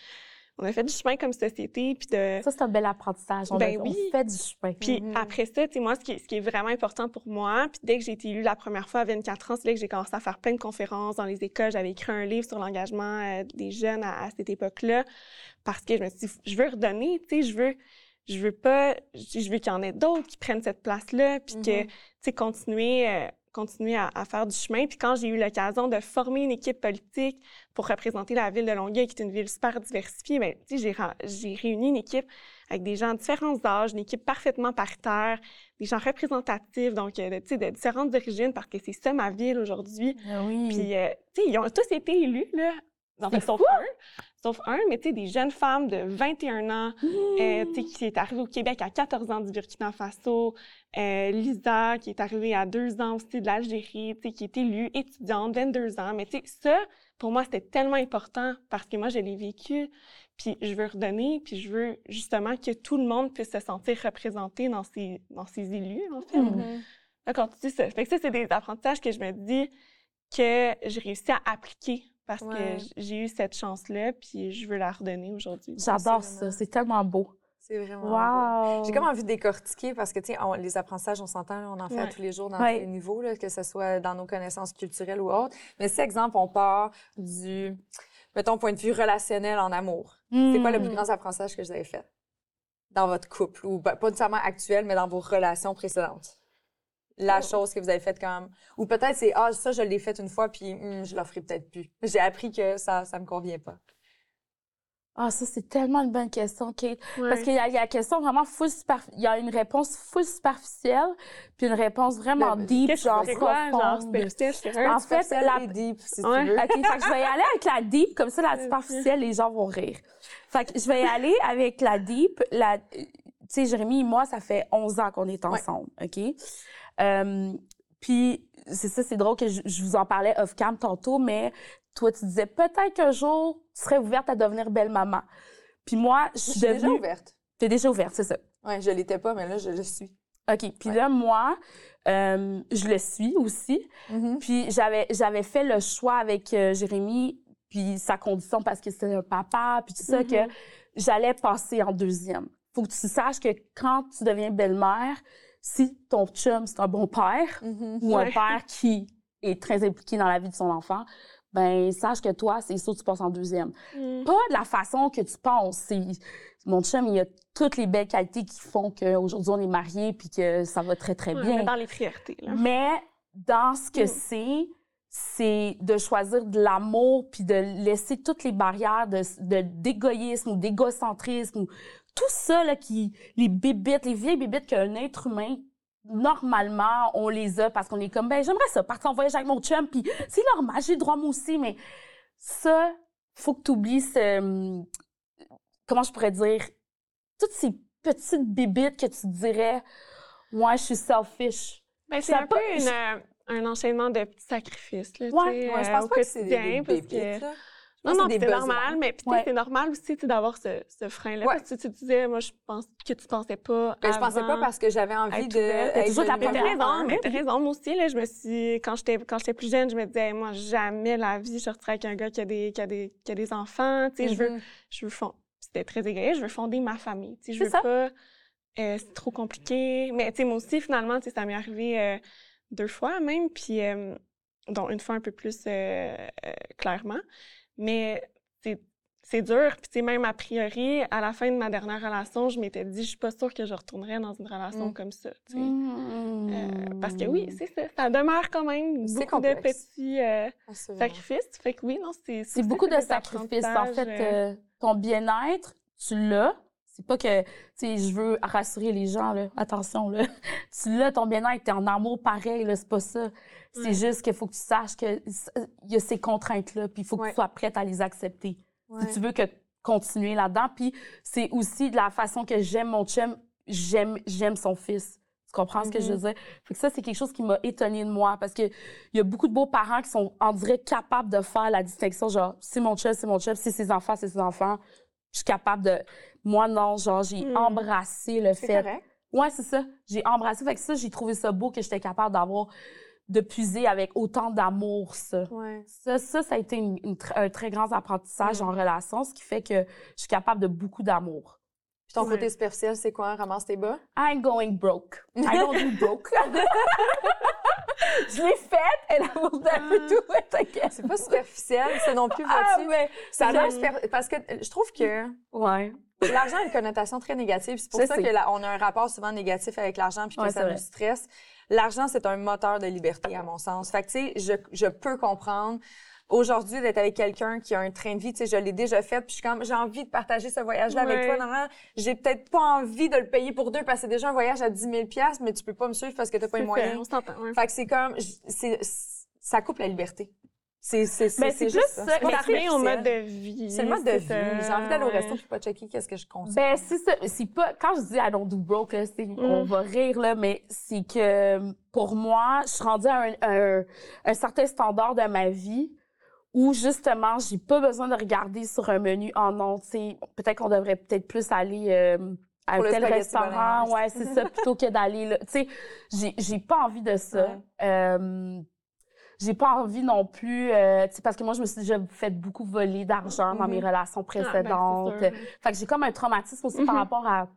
on a fait du chemin comme société, puis de... Ça, c'est un bel apprentissage. On, a- Ben on oui. fait du chemin. Puis Mhm. après ça, tu sais, moi, ce qui, est, ce qui est vraiment important pour moi, puis dès que j'ai été élue la première fois à 24 ans, c'est là que j'ai commencé à faire plein de conférences dans les écoles. J'avais écrit un livre sur l'engagement euh, des jeunes à, à cette époque-là, parce que je me suis dit, je veux redonner, tu sais, je veux, je veux pas, je veux qu'il y en ait d'autres qui prennent cette place-là, puis que, Mhm. tu sais, continuer, euh, continuer à, à faire du chemin. Puis quand j'ai eu l'occasion de former une équipe politique pour représenter la ville de Longueuil, qui est une ville super diversifiée, bien, tu sais, j'ai, j'ai réuni une équipe avec des gens de différents âges, une équipe parfaitement paritaire, des gens représentatifs, donc, euh, de, tu sais, de différentes origines, parce que c'est ça ma ville aujourd'hui. Ah oui. Puis, euh, tu sais, ils ont tous été élus, là. En fait. Sauf un, mais tu sais, des jeunes femmes de 21 ans, euh, tu sais, qui est arrivée au Québec à 14 ans du Burkina Faso, euh, Lisa, qui est arrivée à deux ans aussi de l'Algérie, tu sais, qui est élue étudiante, 22 ans. Mais tu sais, ça, pour moi, c'était tellement important parce que moi, je l'ai vécu, puis je veux redonner, puis je veux justement que tout le monde puisse se sentir représenté dans ces, dans ces élus, en fait. D'accord, tu sais ça. Fait que ça, c'est des apprentissages que je me dis que j'ai réussi à appliquer parce Ouais. que j'ai eu cette chance-là, puis je veux la redonner aujourd'hui. J'adore ça. C'est tellement beau. C'est vraiment beau. Wow. J'ai comme envie de décortiquer parce que, tu sais, on- les apprentissages, on s'entend, on en fait à tous les jours dans Ouais. tous les niveaux, là, que ce soit dans nos connaissances culturelles ou autres. Mais si, exemple, on part du, mettons, point de vue relationnel en amour, c'est quoi le plus Mhm. grand apprentissage que vous avez fait dans votre couple? Ou ben, pas nécessairement actuel, mais dans vos relations précédentes? La Oh. chose que vous avez faite comme... Ou peut-être c'est, ah, ça, je l'ai fait une fois, puis hum, je l'offrirai peut-être plus. J'ai appris que ça, ça me convient pas. Ah, ça, c'est tellement une bonne question, Kate. Ouais. Parce qu'il y, a il y a la question vraiment full super... Il y a une réponse full superficielle, puis une réponse vraiment Le- deep, genre quoi, genre, En pas. fait, la- deep, si Ouais. tu veux. OK, fait que je vais y aller avec la deep, comme ça, la superficielle, les gens vont rire. Fait que je vais y aller avec la deep. La... Tu sais, Jérémy et moi, ça fait 11 ans qu'on est ensemble, OK? Euh, puis, c'est ça, c'est drôle que je, je vous en parlais off-cam tantôt, mais toi, tu disais peut-être qu'un jour, tu serais ouverte à devenir belle-maman. Puis moi, je suis suis déjà devenue... ouverte. T'es déjà ouverte, c'est ça. Ouais, je l'étais pas, mais là, je le suis. OK. Puis Ouais. là, moi, euh, je le suis aussi. Puis j'avais j'avais fait le choix avec euh, Jérémy, puis sa condition parce que c'était un papa, puis tout ça, que j'allais passer en deuxième. Faut que tu saches que quand tu deviens belle-mère, si ton chum, c'est un bon père Mhm. ou un Ouais. père qui est très impliqué dans la vie de son enfant, ben sache que toi, c'est sûr que tu passes en deuxième. Mm. Pas de la façon que tu penses. Mon chum, il a toutes les belles qualités qui font qu'aujourd'hui, on est mariés puis que ça va très, très Ouais, bien. mais dans les priorités, là. Mais dans ce que Mm. c'est, c'est de choisir de l'amour puis de laisser toutes les barrières de, de d'égoïsme ou d'égocentrisme ou tout ça là qui les bébites, les vieilles bébites qu'un être humain normalement on les a parce qu'on est comme ben j'aimerais ça partir en voyage avec mon chum puis c'est normal, j'ai le droit moi aussi mais ça faut que tu oublies ce hum, comment je pourrais dire toutes ces petites bébites que tu dirais ouais, je suis selfish. Ben, c'est un pas- peu une, euh, un enchaînement de petits sacrifices, là, Ouais, Ouais, je euh, pense pas que c'est des, des bébites, que... là. Non, non, c'est normal, mais puis Ouais. c'est normal aussi d'avoir ce, ce frein-là. Ouais. Tu, tu disais, moi, je pense que tu pensais pas. Ben, je pensais pas avant parce que j'avais envie de. T'as toujours t'as première raison, mais t'as raison. Moi aussi, là, je me suis... Quand j'étais, quand j'étais plus jeune, je me disais, moi, jamais la vie, je sortirais avec un gars qui a des, qui a des, qui a des enfants. Tu sais, je veux, Mhm. je veux fond- C'était très égoïste. Je veux fonder ma famille. Tu sais, je veux ça. pas... euh, c'est trop compliqué. Mais, tu sais, moi aussi, finalement, tu sais, ça m'est arrivé euh, deux fois même, puis... euh, dont une fois un peu plus euh, clairement. Mais c'est dur. Puis, même a priori, à la fin de ma dernière relation, je m'étais dit, je suis pas sûre que je retournerais dans une relation Mm. comme ça. Mm. Euh, parce que oui, c'est ça. Ça demeure quand même beaucoup de petits euh, sacrifices. Fait que oui, non, c'est... C'est beaucoup de sacrifices. En fait, euh, ton bien-être, tu l'as. C'est pas que, tu sais, je veux rassurer les gens, là. Attention, là. Tu l'as, ton bien-être, t'es en amour pareil, là. C'est pas ça. C'est Ouais. juste qu'il faut que tu saches qu'il y a ces contraintes-là, puis il faut que Ouais. tu sois prête à les accepter. Ouais. Si tu veux que continuer là-dedans. Puis c'est aussi de la façon que j'aime mon chum, j'aime, j'aime son fils. Tu comprends ce que je veux dire? Fait que ça, c'est quelque chose qui m'a étonnée de moi parce que il y a beaucoup de beaux parents qui sont, en dirait, capables de faire la distinction, genre, c'est mon chum, c'est mon chum, c'est ses enfants, c'est ses enfants. Je suis capable de... Moi, non, genre, j'ai Mm. embrassé le C'est fait... correct. Ouais, c'est ça. J'ai embrassé. Fait que ça, j'ai trouvé ça beau que j'étais capable d'avoir, de puiser avec autant d'amour, ça. Ouais. Ça, ça, ça a été une- une tr- un très grand apprentissage Mm. en relation, ce qui fait que je suis capable de beaucoup d'amour. Puis ton Ouais. côté superficiel, c'est quoi? Ramasse tes bas? I'm going broke. I don't do broke. je l'ai faite, elle a monté un peu tout, ouais, t'inquiète. C'est pas superficiel, ça non plus, Ah, vois-tu? mais... Ça a super- Parce que je trouve que Ouais. l'argent a une connotation très négative. C'est pour Je ça sais. que là, on a un rapport souvent négatif avec l'argent puis que Ouais, ça c'est nous stresse. L'argent, c'est un moteur de liberté, à mon sens. Fait que, tu sais, je, je peux comprendre aujourd'hui d'être avec quelqu'un qui a un train de vie. Tu sais, je l'ai déjà fait puis je suis comme, j'ai envie de partager ce voyage-là avec toi. Normalement, j'ai peut-être pas envie de le payer pour deux parce que c'est déjà un voyage à 10 000 mais tu peux pas me suivre parce que t'as pas les moyens. on s'entend. ouais. Fait que c'est comme, c'est, ça coupe la liberté. C'est c'est c'est Ben, c'est juste ça. ça, mais revient au mode de vie. C'est le mode de vie. J'ai envie d'aller au resto puis pas checker qu'est-ce que je consomme. Ben, c'est ça. C'est pas, quand je dis I don't do broke, là, c'est, on va rire, là, mais c'est que, pour moi, je suis rendue à un, un, un certain standard de ma vie où, justement, j'ai pas besoin de regarder sur un menu, oh non, tu sais, peut-être qu'on devrait peut-être plus aller, euh, à Pour un tel restaurant. Ouais, c'est ça, plutôt que d'aller, là. Tu sais, j'ai, j'ai pas envie de ça. Ouais. Euh, j'ai pas envie non plus, euh, tu sais, parce que moi, je me suis déjà fait beaucoup voler d'argent dans mes Mhm. relations Ah, ben, précédentes. Fait que j'ai comme un traumatisme aussi par Mhm. rapport à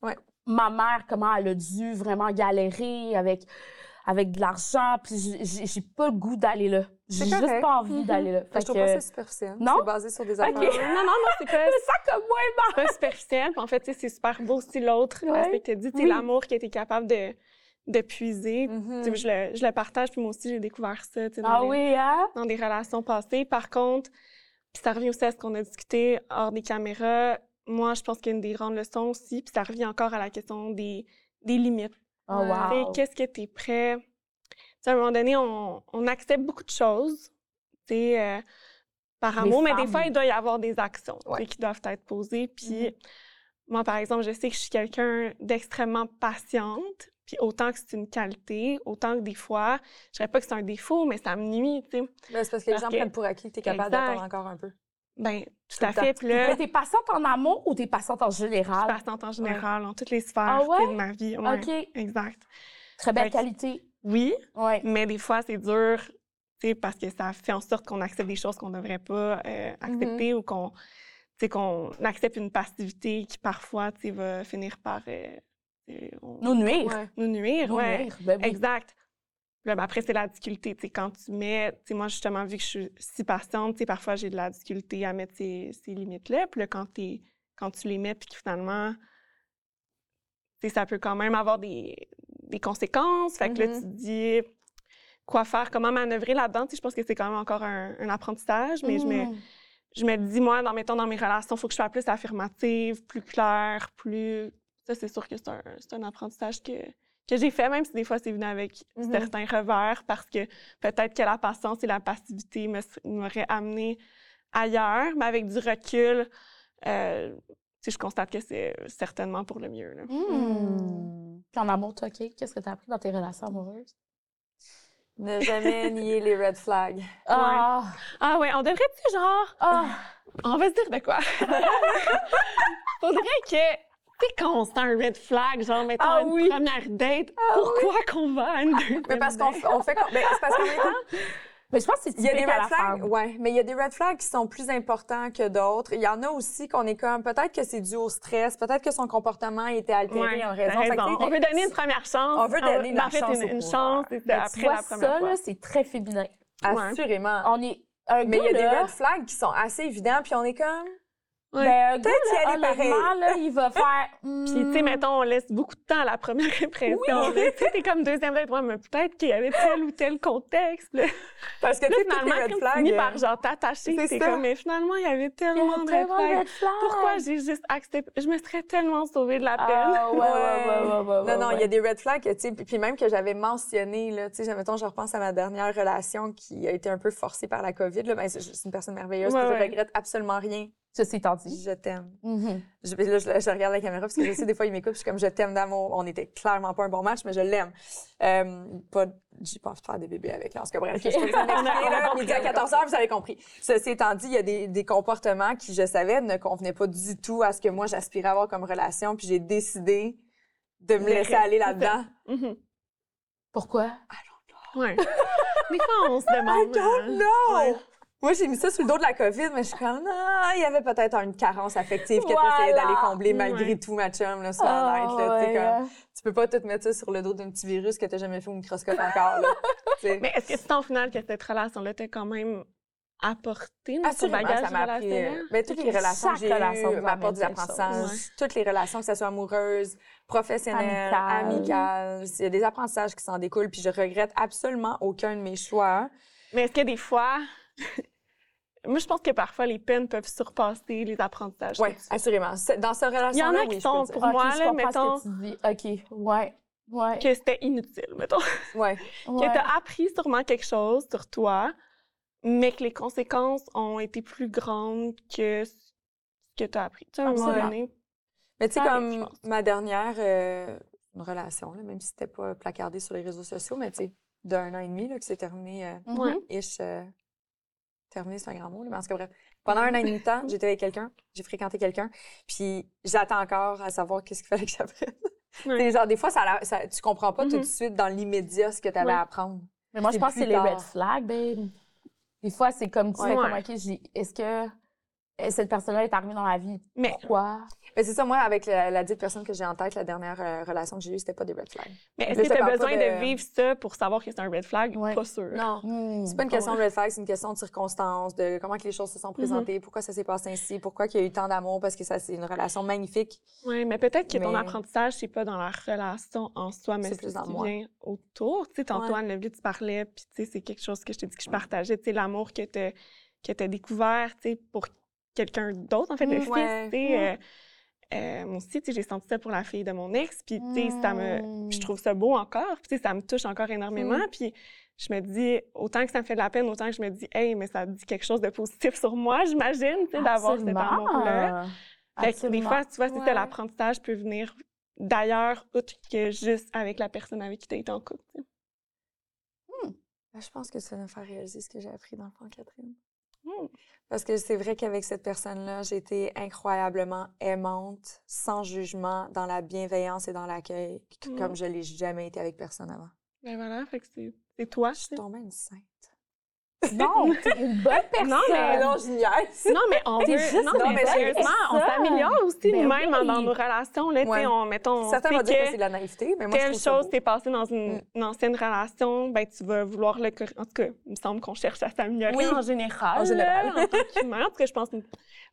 Ouais. ma mère, comment elle a dû vraiment galérer avec, avec de l'argent. Puis j'ai pas le goût d'aller là. J'ai juste correct. pas envie Mhm. d'aller là. Fait Fait je trouve que- pas ça superficiel. Non? C'est basé sur des affaires. Non, non, non, c'est pas, ça comme moi, c'est pas superficiel. En fait, c'est super beau aussi l'autre Ouais. aspect que tu as dit, tu sais, Oui. l'amour qui a été capable de, de puiser. Tu sais, Je, le, je le partage, puis moi aussi, j'ai découvert ça dans, Ah des, oui, hein? dans des relations passées. Par contre, puis ça revient aussi à ce qu'on a discuté hors des caméras. Moi, je pense qu'il y a une des grandes leçons aussi, puis ça revient encore à la question des, des limites. Oh, wow. Qu'est-ce que tu es prêt? À un moment donné, on, on accepte beaucoup de choses, tu sais, euh, par amour, mais des fois, il doit y avoir des actions Ouais. qui doivent être posées. Puis, Mhm. moi, par exemple, je sais que je suis quelqu'un d'extrêmement patiente, puis autant que c'est une qualité, autant que des fois, je dirais pas que c'est un défaut, mais ça me nuit, tu sais. Ben, c'est parce que les gens que- prennent pour acquis que tu es capable d'attendre encore un peu. Ben, tout à fait. Puis là, Mais t'es patiente en amour ou t'es patiente en je suis général? patiente en général, dans toutes les sphères Ah ouais? de ma vie. Ouais, OK. Exact. Très belle Fait qualité. Oui, Ouais. Mais des fois, c'est dur, parce que ça fait en sorte qu'on accepte des choses qu'on ne devrait pas euh, accepter ou qu'on, tu sais, qu'on accepte une passivité qui parfois, va finir par euh, on- Nous nuire. Ouais. nous nuire. Nous ouais. nuire. Ben oui. Exact. Là, ben après, c'est la difficulté. Quand tu mets, moi, justement, vu que je suis si patiente, parfois, j'ai de la difficulté à mettre ces, ces limites-là. Puis là, quand, tu les mets, puis que finalement, ça peut quand même avoir des, des conséquences. Fait que là, Mhm. tu te dis quoi faire, comment manœuvrer là-dedans? Tu sais, je pense que c'est quand même encore un, un apprentissage, mais je, me, Mhm. je me dis, moi, dans, mettons, dans mes relations, il faut que je sois plus affirmative, plus claire, plus... Ça, c'est sûr que c'est un, un apprentissage que, que j'ai fait, même si des fois, c'est venu avec Mhm. certains revers, parce que peut-être que la patience et la passivité m'auraient amené ailleurs, mais avec du recul, euh, je constate que c'est certainement pour le mieux. là. Mhm. Puis en amour, toi, qu'est-ce que t'as appris dans tes relations amoureuses? Ne jamais nier les red flags. Ah! Ah ouais, on devrait-tu, genre, Ah! on va se dire de quoi? Faudrait que, tu sais, quand on sent un red flag, genre, mettons, Ah une première date, pourquoi qu'on va à une deuxième Mais parce qu'on fait. Ben, c'est parce qu'en même temps, Mais je pense que c'est il y a des typique à la red flags. femme. Ouais, mais il y a des red flags qui sont plus importants que d'autres. Il y en a aussi qu'on est comme. Peut-être que c'est dû au stress. Peut-être que son comportement a été altéré Ouais, en raison. Fait que, raison. On veut donner une première chance. On veut donner la en fait, chance une, une chance, tu vois, la première ça, fois. là, c'est très féminin. Assurément. On est un Mais il y a des red flags qui sont assez évidents, puis on est comme. Ouais. ben, Peut-être y là, aller pareil. là, il va faire... Puis, tu sais, hmm, mettons, on laisse beaucoup de temps à la première impression. là. Tu sais, t'es comme deuxième date, ouais, mais peut-être qu'il y avait tel ou tel contexte. Là, Parce que, tu sais, finalement, tu flags. finis euh, par genre t'attacher, c'est comme, mais finalement, il y avait tellement de red flags. Pourquoi j'ai juste accepté? Je me serais tellement sauvée de la peine. Ah, ouais, ouais, ouais, ouais, ouais, ouais, Non, non, il y a des red flags, tu sais, puis- puis même que j'avais mentionné, là, tu sais, mettons, je repense à ma dernière relation qui a été un peu forcée par la COVID, là, ben, c'est une personne merveilleuse, je regrette absolument rien. Ceci étant dit. Je t'aime. Mhm. Je, là, je, je regarde la caméra parce que je sais, des fois, il m'écoute, je suis comme, je t'aime d'amour. On était clairement pas un bon match, mais je l'aime. Euh, pas, j'ai pas envie de faire des bébés avec, là. En tout cas, bref, je pas besoin d'expliquer, là. Midi à 14 heures, vous avez compris. Ceci étant dit, il y a des, des comportements qui, je savais, ne convenaient pas du tout à ce que moi, j'aspirais à avoir comme relation, puis j'ai décidé de me laisser aller là-dedans. Mhm. Pourquoi? Ouais. Des fois, on se I demande. don't euh, know! ouais. Moi, j'ai mis ça sur le dos de la COVID, mais je suis comme, ah, il y avait peut-être une carence affective que tu Voilà. essayais d'aller combler malgré Ouais. tout, ma chum, là, sur la net, là, tu sais, ouais, comme, hein. tu peux pas tout mettre ça sur le dos d'un petit virus que t'as jamais fait au microscope encore, là. Tu. Mais est-ce que c'est au final que cette relation-là t'a quand même apporté dans ton bagage ça m'a appris. relationnel? euh, ben, toutes les relations que j'ai eues m'apportent des apprentissages. Ouais. Toutes les relations, que ce soit amoureuses, professionnelles, Amicales. amicales, il y a des apprentissages qui s'en découlent, puis je regrette absolument aucun de mes choix. Mais est-ce que des fois. Moi, je pense que parfois, les peines peuvent surpasser les apprentissages. Oui, assurément. Dans ce relation-là, Il y en a qui sont pour moi, je là, mettons, ce que tu dis. OK, ouais, ouais. que c'était inutile, mettons. Ouais. Que ouais. t'as appris sûrement quelque chose sur toi, mais que les conséquences ont été plus grandes que ce que tu as appris. Tu sais, à un moment donné, Mais tu sais, comme ma dernière euh, une relation, là, même si c'était pas placardé sur les réseaux sociaux, mais tu sais, d'un an et demi là, que c'est terminé, euh. Ouais. ish. euh, terminé, c'est un grand mot, mais en tout cas, bref. Pendant un an et demi de temps, j'étais avec quelqu'un, j'ai fréquenté quelqu'un, puis j'attends encore à savoir qu'est-ce qu'il fallait que j'apprenne. Genre, des fois, ça, a l'air- ça- tu comprends pas tout de suite dans l'immédiat ce que tu avais à apprendre. Mais moi, je pense que c'est les red flags. Ben, des fois, c'est comme tu Ouais. fais comme. OK, est-ce que cette personne-là est arrivée dans ma vie? Mais Pourquoi? Mais c'est ça, moi, avec la, la dite personne que j'ai en tête, la dernière euh, relation que j'ai eue, c'était pas des red flags. Mais est-ce que tu as besoin de... de- vivre ça pour savoir que c'est un red flag? Ouais. Pas sûr. Non. Hmm. C'est pas une question de red flag, c'est une question de circonstances, de comment que les choses se sont présentées, pourquoi ça s'est passé ainsi, pourquoi qu'il y a eu tant d'amour, parce que ça, c'est une relation magnifique. Oui, mais peut-être que ton apprentissage, c'est pas dans la relation en soi, mais C'est plus dans ce qui moi. vient autour. Tu sais, tantôt, Ouais. Anne-Levy, tu parlais, puis tu sais, c'est quelque chose que je t'ai dit que je partageais, tu sais, l'amour que tu que as découvert, tu sais, pour quelqu'un d'autre, en fait, le Mm, fils, ouais. tu sais. euh, euh, moi aussi, tu sais, j'ai senti ça pour la fille de mon ex, puis tu sais, ça me... Mm. puis je trouve ça beau encore, puis tu sais, ça me touche encore énormément, Mm. puis je me dis, autant que ça me fait de la peine, autant que je me dis, hey, mais ça dit quelque chose de positif sur moi, j'imagine, tu sais, d'avoir cet amour-là. Fait que des fois, tu vois, Ouais. l'apprentissage peut venir d'ailleurs, autre que juste avec la personne avec qui tu été en couple. sais. Ben, Je pense que ça va me faire réaliser ce que j'ai appris dans le fond, Catherine. Hmm. Parce que c'est vrai qu'avec cette personne-là, j'ai été incroyablement aimante, sans jugement, dans la bienveillance et dans l'accueil, Mm. comme je l'ai jamais été avec personne avant. Ben voilà, fait que c'est toi. Je suis tombée. Non, t'es une bonne personne. Non, mais- non, je. Non, mais on veut... juste non, mais sérieusement, on s'améliore aussi Ben nous-mêmes oui. dans nos relations. Là, Ouais. on, mettons, on Certains vont dire que c'est de la naïveté, mais moi, telle chose t'est passée dans une, une ancienne relation, ben tu vas vouloir le... En tout cas, il me semble qu'on cherche à s'améliorer Oui. en général. En général. là, en tant qu'humain. En tout cas, je pense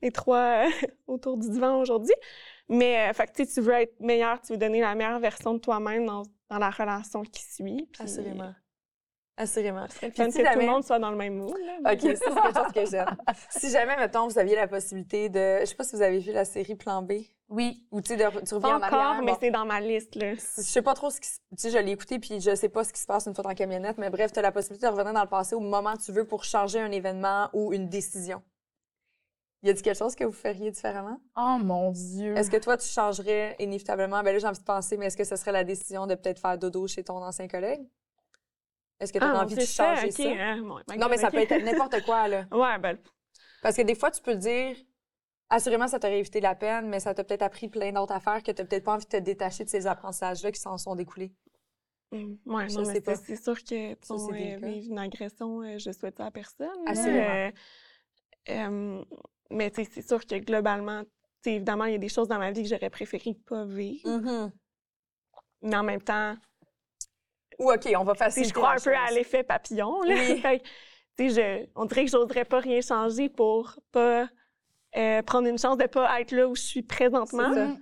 les trois euh, autour du divan aujourd'hui. Mais, euh, fait que, tu veux être meilleur, tu veux donner la meilleure version de toi-même dans, dans la relation qui suit. puis Assurément. Assurément. Puis si que tout le monde soit dans le même mood. là. OK, ça, c'est quelque chose que j'aime. Si jamais, mettons, vous aviez la possibilité de... Je sais pas si vous avez vu la série Plan B, Oui. ou tu sais, de- tu Pas reviens en encore, arrière. mais bon. c'est dans ma liste. Là. Je sais pas trop ce qui se... Tu sais, je l'ai écouté, puis je sais pas ce qui se passe une fois dans la camionnette, mais bref, tu as la possibilité de revenir dans le passé au moment que tu veux pour changer un événement ou une décision. Y a-t-il quelque chose que vous feriez différemment? Oh mon Dieu. Est-ce que toi, tu changerais inévitablement? Ben là, j'ai envie de penser, mais est-ce que ce serait la décision de peut-être faire dodo chez ton ancien collègue? Est-ce que tu as Ah, envie de ça, changer ça? hein, bon, Non, mais ça peut être n'importe quoi, là. Ouais, ben, Parce que des fois, tu peux dire, assurément, ça t'aurait évité la peine, mais ça t'a peut-être appris plein d'autres affaires que tu peut-être pas envie de te détacher de ces apprentissages-là qui s'en sont découlés. mm, ouais, Je non, sais mais pas. c'est sûr que ton, c'est euh, vivre une agression, euh, je souhaite ça à personne. Assurément. Euh, mais c'est sûr que globalement, évidemment, il y a des choses dans ma vie que j'aurais préféré pas vivre. Mm-hmm. Mais en même temps, Ou OK, on va faciliter je crois un peu à l'effet papillon. Là. Oui. Fait je- on dirait que j'oserais pas rien changer pour pas euh, prendre une chance de pas être là où je suis présentement. C'est ça.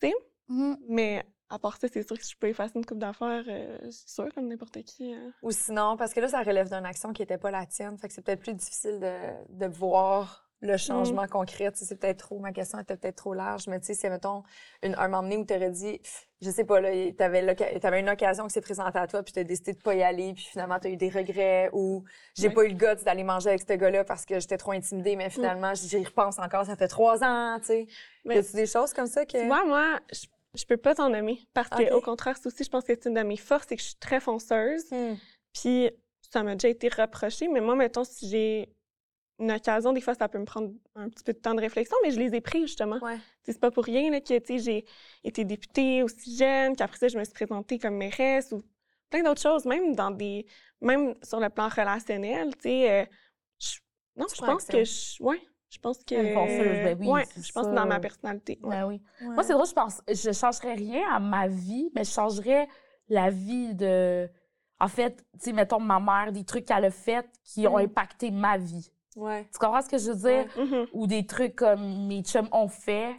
Tu sais? Mhm. Mais à part ça, c'est sûr que si je peux effacer une coupe d'affaires, euh, c'est sûr, comme n'importe qui. hein. Ou sinon, parce que là, ça relève d'une action qui n'était pas la tienne. Fait que c'est peut-être plus difficile de, de voir le changement concret. Tu sais, c'est peut-être trop, ma question était peut-être trop large, mais tu sais, si, mettons, une, un moment donné où tu aurais dit, je sais pas, là, t'avais, t'avais une occasion qui s'est présentée à toi, puis tu as décidé de pas y aller, puis finalement, tu as eu des regrets, ou j'ai pas eu le guts d'aller manger avec ce gars-là parce que j'étais trop intimidée, mais finalement, j'y repense encore, ça fait trois ans, tu sais. Mais- Y a-tu des choses comme ça que. Tu vois, moi, je, je peux pas t'en nommer. Parce que, Ok. au contraire, c'est aussi, je pense que c'est une de mes forces, c'est que je suis très fonceuse. Hmm. Puis, ça m'a déjà été reproché. Mais moi, mettons, si j'ai une occasion, des fois, ça peut me prendre un petit peu de temps de réflexion, mais je les ai pris, justement. Ouais. C'est pas pour rien là, que tu sais, j'ai été députée aussi jeune, qu'après ça, je me suis présentée comme mairesse ou plein d'autres choses, même dans des. Même sur le plan relationnel, tu sais. euh, je- non, je pense que. Je, ouais, je pense que. Ben oui, ouais, c'est je pense que dans ma personnalité. ouais. Ben oui. Moi, c'est drôle, je pense, je changerais rien à ma vie, mais je changerais la vie de. En fait, tu sais, mettons ma mère, des trucs qu'elle a fait qui ont Mm. impacté ma vie. Ouais. Tu comprends ce que je veux dire? Mhm. Ou des trucs comme mes chums ont fait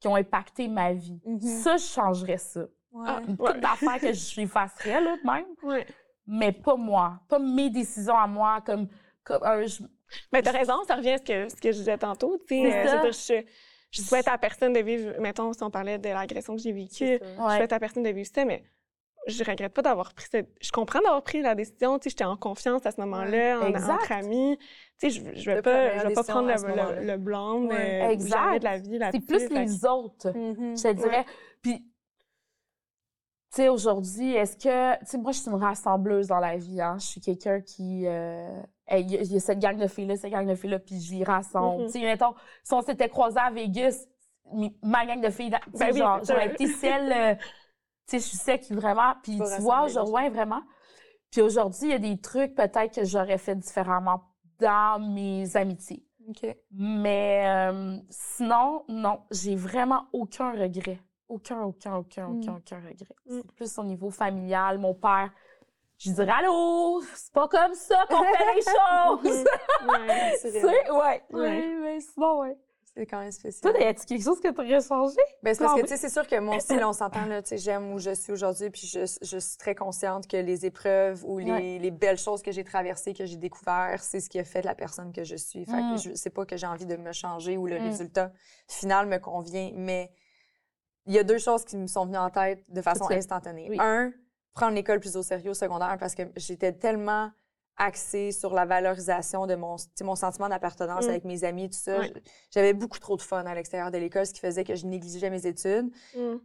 qui ont impacté ma vie. Mhm. Ça, je changerais ça. Ouais. Ah. Que j'effacerais, là, même, Ouais. mais pas moi. Pas mes décisions à moi, comme. comme un, je- Mais t'as raison, ça revient à ce que, ce que je disais tantôt. tu sais, euh, je, je, je souhaite à personne de vivre, mettons, si on parlait de l'agression que j'ai vécue, je souhaite à personne de vivre ça, mais je regrette pas d'avoir pris cette... Je comprends d'avoir pris la décision, tu sais, j'étais en confiance à ce moment-là, en- entre amis. Tu sais, je, je vais pas, je vais pas prendre le, le, le blâme Ouais. euh, Exact. de la vie C'est plus Fait les autres, Mhm. je te dirais. Puis, tu sais, aujourd'hui, est-ce que... Tu sais, moi, je suis une rassembleuse dans la vie, hein. Je suis quelqu'un qui... euh, hey, Il y, a- il y a cette gang de filles-là, cette gang de filles-là, puis je les rassemble. Mhm. Tu sais, mettons, si on s'était croisés à Vegas, ma gang de filles, Ben oui, genre, c'est j'aurais été celle... tu sais, je suis qui vraiment... Puis tu vois, je rejoins vraiment. Puis aujourd'hui, il y a des trucs peut-être que j'aurais fait différemment dans mes amitiés. Mais euh, sinon, non, j'ai vraiment aucun regret. Aucun, aucun, aucun, Mm. aucun, aucun regret. Mm. C'est plus au niveau familial. Mon père, je dirais Allô, c'est pas comme ça qu'on fait les choses. Ouais. C'est tu vrai. sais, ouais. Ouais. ouais. mais sinon, ouais. C'est quand même spécial. Toi, y a-tu quelque chose que tu aurais changé? Ben, c'est parce que, tu sais, c'est sûr que moi aussi, là, on s'entend, là, tu sais, j'aime où je suis aujourd'hui, puis je, je suis très consciente que les épreuves ou les, Ouais. les belles choses que j'ai traversées, que j'ai découvertes, c'est ce qui a fait de la personne que je suis. Fait que Mm. je sais pas que j'ai envie de me changer ou le Mm. résultat final me convient, mais il y a deux choses qui me sont venues en tête de façon instantanée. Oui. Un, prendre l'école plus au sérieux au secondaire parce que j'étais tellement axée sur la valorisation de mon, mon sentiment d'appartenance Mm. avec mes amis, tout ça. J'avais beaucoup trop de fun à l'extérieur de l'école, ce qui faisait que je négligeais mes études. Mm.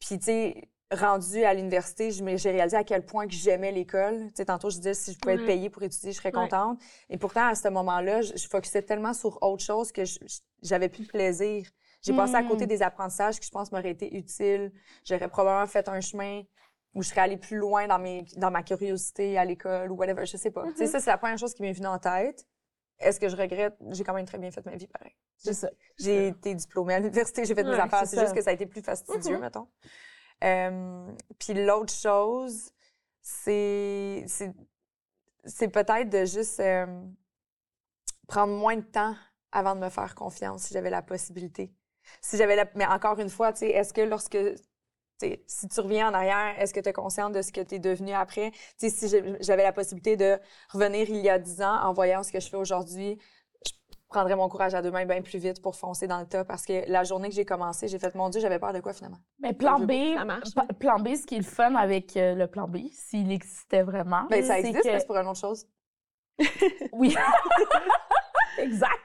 Puis, tu sais, rendue à l'université, j'ai réalisé à quel point que j'aimais l'école. Tu sais, tantôt, je disais, si je pouvais être payée pour étudier, je serais contente. Et pourtant, à ce moment-là, je, je focusais tellement sur autre chose que j'avais plus de plaisir. J'ai passé à côté Mm. des apprentissages qui, je pense, m'auraient été utiles. J'aurais probablement fait un chemin où je serais allée plus loin dans, mes, dans ma curiosité à l'école ou whatever, je sais pas. Tu sais, Mhm. ça, c'est la première chose qui m'est venue en tête. Est-ce que je regrette? J'ai quand même très bien fait ma vie, pareil. C'est ça. J'ai été diplômée à l'université, j'ai fait mes Ouais, affaires. c'est juste que ça a été plus fastidieux, Mhm. mettons. Euh, puis l'autre chose, c'est c'est c'est peut-être de juste euh, prendre moins de temps avant de me faire confiance si j'avais la possibilité. Si j'avais la... Mais encore une fois, tu sais, est-ce que lorsque si tu reviens en arrière, est-ce que tu es consciente de ce que tu es devenu après? Si j'avais la possibilité de revenir il y a 10 ans en voyant ce que je fais aujourd'hui, je prendrais mon courage à deux mains bien plus vite pour foncer dans le tas parce que la journée que j'ai commencé, j'ai fait mon Dieu, j'avais peur de quoi finalement? Mais plan B, marche, plan B, ce qui est le fun avec euh, le plan B, s'il existait vraiment, Ben, ça c'est existe, que- mais c'est pour une autre chose. Oui. exact.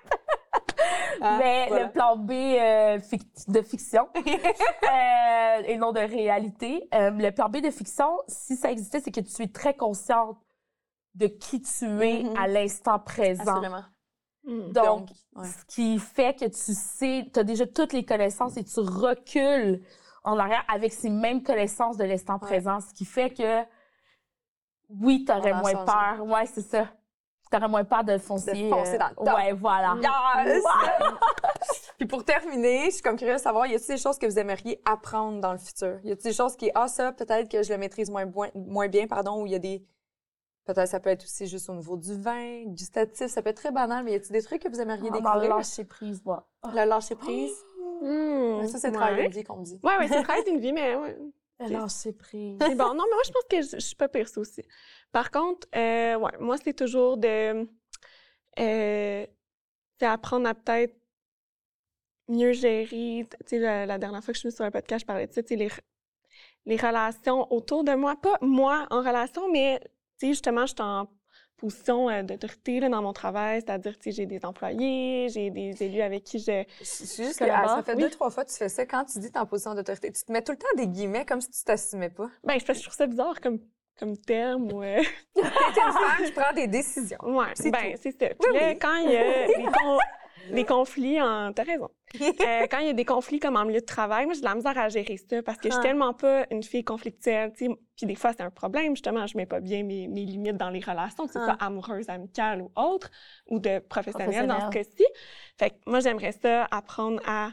Ah, Mais voilà. le plan B euh, fic- de fiction euh, et non de réalité. Euh, le plan B de fiction, si ça existait, c'est que tu es très consciente de qui tu es Mhm. à l'instant présent. Assurément. Mm. Donc, ouais. ce qui fait que tu sais, tu as déjà toutes les connaissances et tu recules en arrière avec ces mêmes connaissances de l'instant Ouais. présent. Ce qui fait que, oui, tu aurais moins change. peur. Ouais, c'est ça. Tu aurais moins peur de foncer. De foncer dans le tas. Ouais, voilà. Yes! Puis pour terminer, je suis comme curieuse de savoir, y a-t-il des choses que vous aimeriez apprendre dans le futur? Y a-t-il des choses qui, ah, ça, peut-être que je le maîtrise moins, moins, bien, pardon, ou il y a des. Peut-être ça peut être aussi juste au niveau du vin, gustatif, ça peut être très banal, mais y a-t-il des trucs que vous aimeriez le découvrir? lâcher prise, moi. Le lâcher prise? Ouais, Ça, c'est le Ouais. travail vie qu'on me dit. Ouais, ouais, c'est le travail d'une vie, mais ouais. Le prise. C'est bon. Non, mais moi, je pense que je, je suis pas pire, ça aussi. Par contre, euh, ouais, moi, c'est toujours de. Euh, c'est apprendre à peut-être mieux gérer. Tu sais, la, la dernière fois que je suis venue sur un podcast, je parlais de ça, tu sais, les, les relations autour de moi. Pas moi en relation, mais, tu sais, justement, je suis en position euh, d'autorité là, dans mon travail, c'est-à-dire, tu sais, j'ai des employés, j'ai des élus avec qui je. C'est juste Que ah, ça fait oui. deux, trois fois que tu fais ça. Quand tu dis en position d'autorité, tu te mets tout le temps des guillemets comme si tu t'assumais pas. Ben, je, je trouve ça bizarre comme, comme terme. ou, euh, T'es une femme qui prend des décisions. Ouais, C'est ben, c'est ça. Puis Oui, là, oui. quand il y a des, con- des conflits en... T'as raison. Euh, quand il y a des conflits comme en milieu de travail, moi, j'ai de la misère à gérer ça parce que je suis Ah. tellement pas une fille conflictuelle. Puis des fois, c'est un problème, justement, je mets pas bien mes, mes limites dans les relations, que ce Ah. soit amoureuse, amicale ou autre, ou de professionnelle dans ce cas-ci. Fait que moi, j'aimerais ça apprendre à,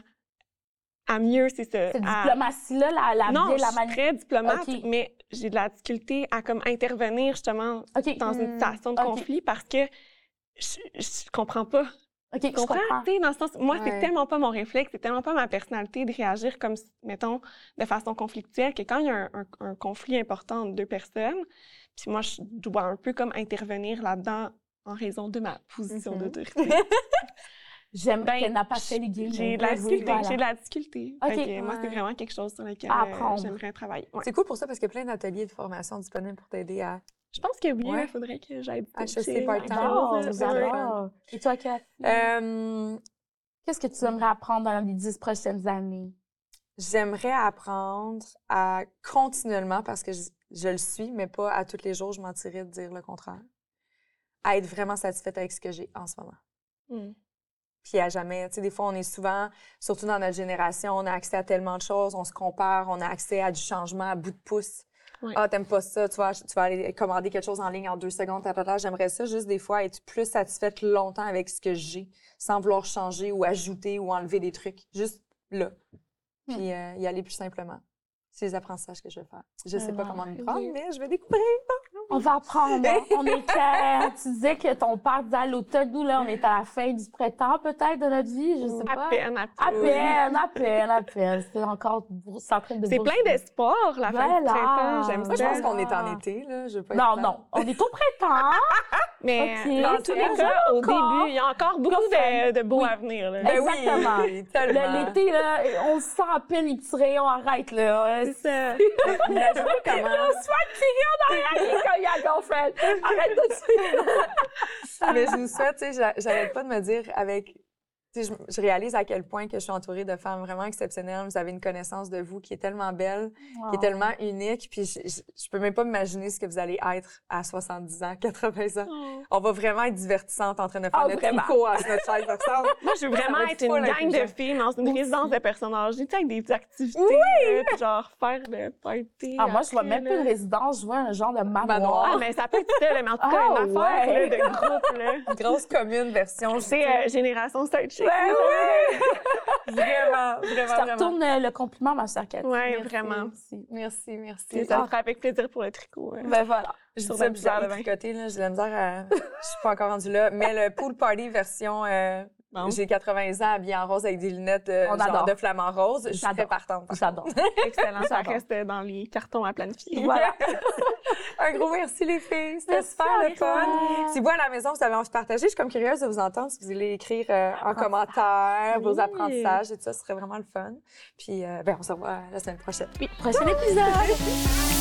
à mieux, c'est ça. Cette à- diplomatie-là, la, la non, je suis très diplomate, mais j'ai de la difficulté à comme intervenir justement dans une Hmm, situation de conflit parce que je, je comprends pas. OK, je Tu comprends? comprends. Dans le sens, moi, Ouais. c'est tellement pas mon réflexe, c'est tellement pas ma personnalité de réagir comme, mettons, de façon conflictuelle que quand il y a un, un- un conflit important entre deux personnes, puis moi, je dois un peu comme intervenir là-dedans en raison de ma position Mhm. d'autorité. J'aime Ben, qu'elle n'a pas fait les games. J'ai de la difficulté. voilà. J'ai de la difficulté. Que moi, c'est vraiment quelque chose sur lequel euh, j'aimerais travailler. Ouais. C'est cool pour ça parce qu'il y a plein d'ateliers de formation disponibles pour t'aider à. Je pense que oui, il Ouais. faudrait que j'aille HEC coacher part-time. Et toi, Cathy? Euh, Qu'est-ce que tu aimerais apprendre dans les dix prochaines années? J'aimerais apprendre à continuellement, parce que je, je le suis, mais pas à tous les jours, je mentirais de dire le contraire, à être vraiment satisfaite avec ce que j'ai en ce moment. Hmm. Puis à jamais, tu sais, des fois, on est souvent, surtout dans notre génération, on a accès à tellement de choses, on se compare, on a accès à du changement à bout de pouce. Ah, t'aimes pas ça, tu vas, tu vas aller commander quelque chose en ligne en deux secondes. J'aimerais ça juste des fois être plus satisfaite longtemps avec ce que j'ai, sans vouloir changer ou ajouter ou enlever des trucs. Juste là. Puis euh, y aller plus simplement. C'est les apprentissages que je vais faire. Je sais pas Ah, comment me prendre, mais je vais découvrir. On va apprendre. hein. On est clair. Tu disais que ton père disait à l'automne, nous, là, on est à la fin du printemps, peut-être, de notre vie. Je sais pas. À peine, à À peine. à peine, à peine. C'est encore, c'est en train de C'est plein d'espoir, la fin du printemps. J'aime Moi, je ça. pense qu'on est en Ah. été, là. Je veux pas être Non, non. On est au printemps. Mais Ok. dans tous les cas, au début, il y a encore beaucoup de, de beaux Oui. à venir. Là. Ben oui, Exactement. tellement. Le- L'été, là, on sent à peine les petits rayons. Arrête, là. C'est ça. Imaginez comment... On se fait tirer en arrière quand il y a girlfriend. Arrête de suivre. Mais je vous souhaite, tu sais, j'a- j'arrête pas de me dire avec. Je, je réalise à quel point que je suis entourée de femmes vraiment exceptionnelles. Vous avez une connaissance de vous qui est tellement belle, qui est tellement unique. Puis je, je, je peux même pas m'imaginer ce que vous allez être à 70 ans, 80 ans. Oh. On va vraiment être divertissantes en train de faire Ah, notre tricot à notre chaise ensemble. Moi, je veux vraiment être une gang de filles dans une résidence de personnes âgées, tu sais, avec des petites activités, là, puis genre faire le party. Ah, moi, je vois même là. pas une résidence, je vois un genre de manoir. Ah, mais ça peut être ça, mais en tout cas, Ah, une affaire ouais. là, de groupe. Là. Une grosse commune version. C'est euh, Génération Chick. Ben oui! Vraiment, Je vraiment, te vraiment. retourne le compliment, ma chère Cathy. Ouais, Merci. vraiment. Merci. Merci, merci. Ça me ferait avec plaisir pour le tricot. hein. Ben voilà. Je j'ai misère de tricoter, là. J'ai de la misère à... Je suis pas encore rendue là. Mais le pool party version... euh, Bon. J'ai 80 ans, habillée en rose avec des lunettes euh, On genre adore. de flamant rose. Je suis très partante. J'adore. Excellent, ça reste dans les cartons à planifier. Voilà. Un gros merci, les filles. C'était super le fun. Si vous, à la maison, vous avez envie de partager, je suis comme curieuse de vous entendre. Si vous voulez écrire euh, en commentaire vos Oui. apprentissages et tout ça, ce serait vraiment le fun. Puis, euh, ben, on se revoit la semaine prochaine. Prochain épisode.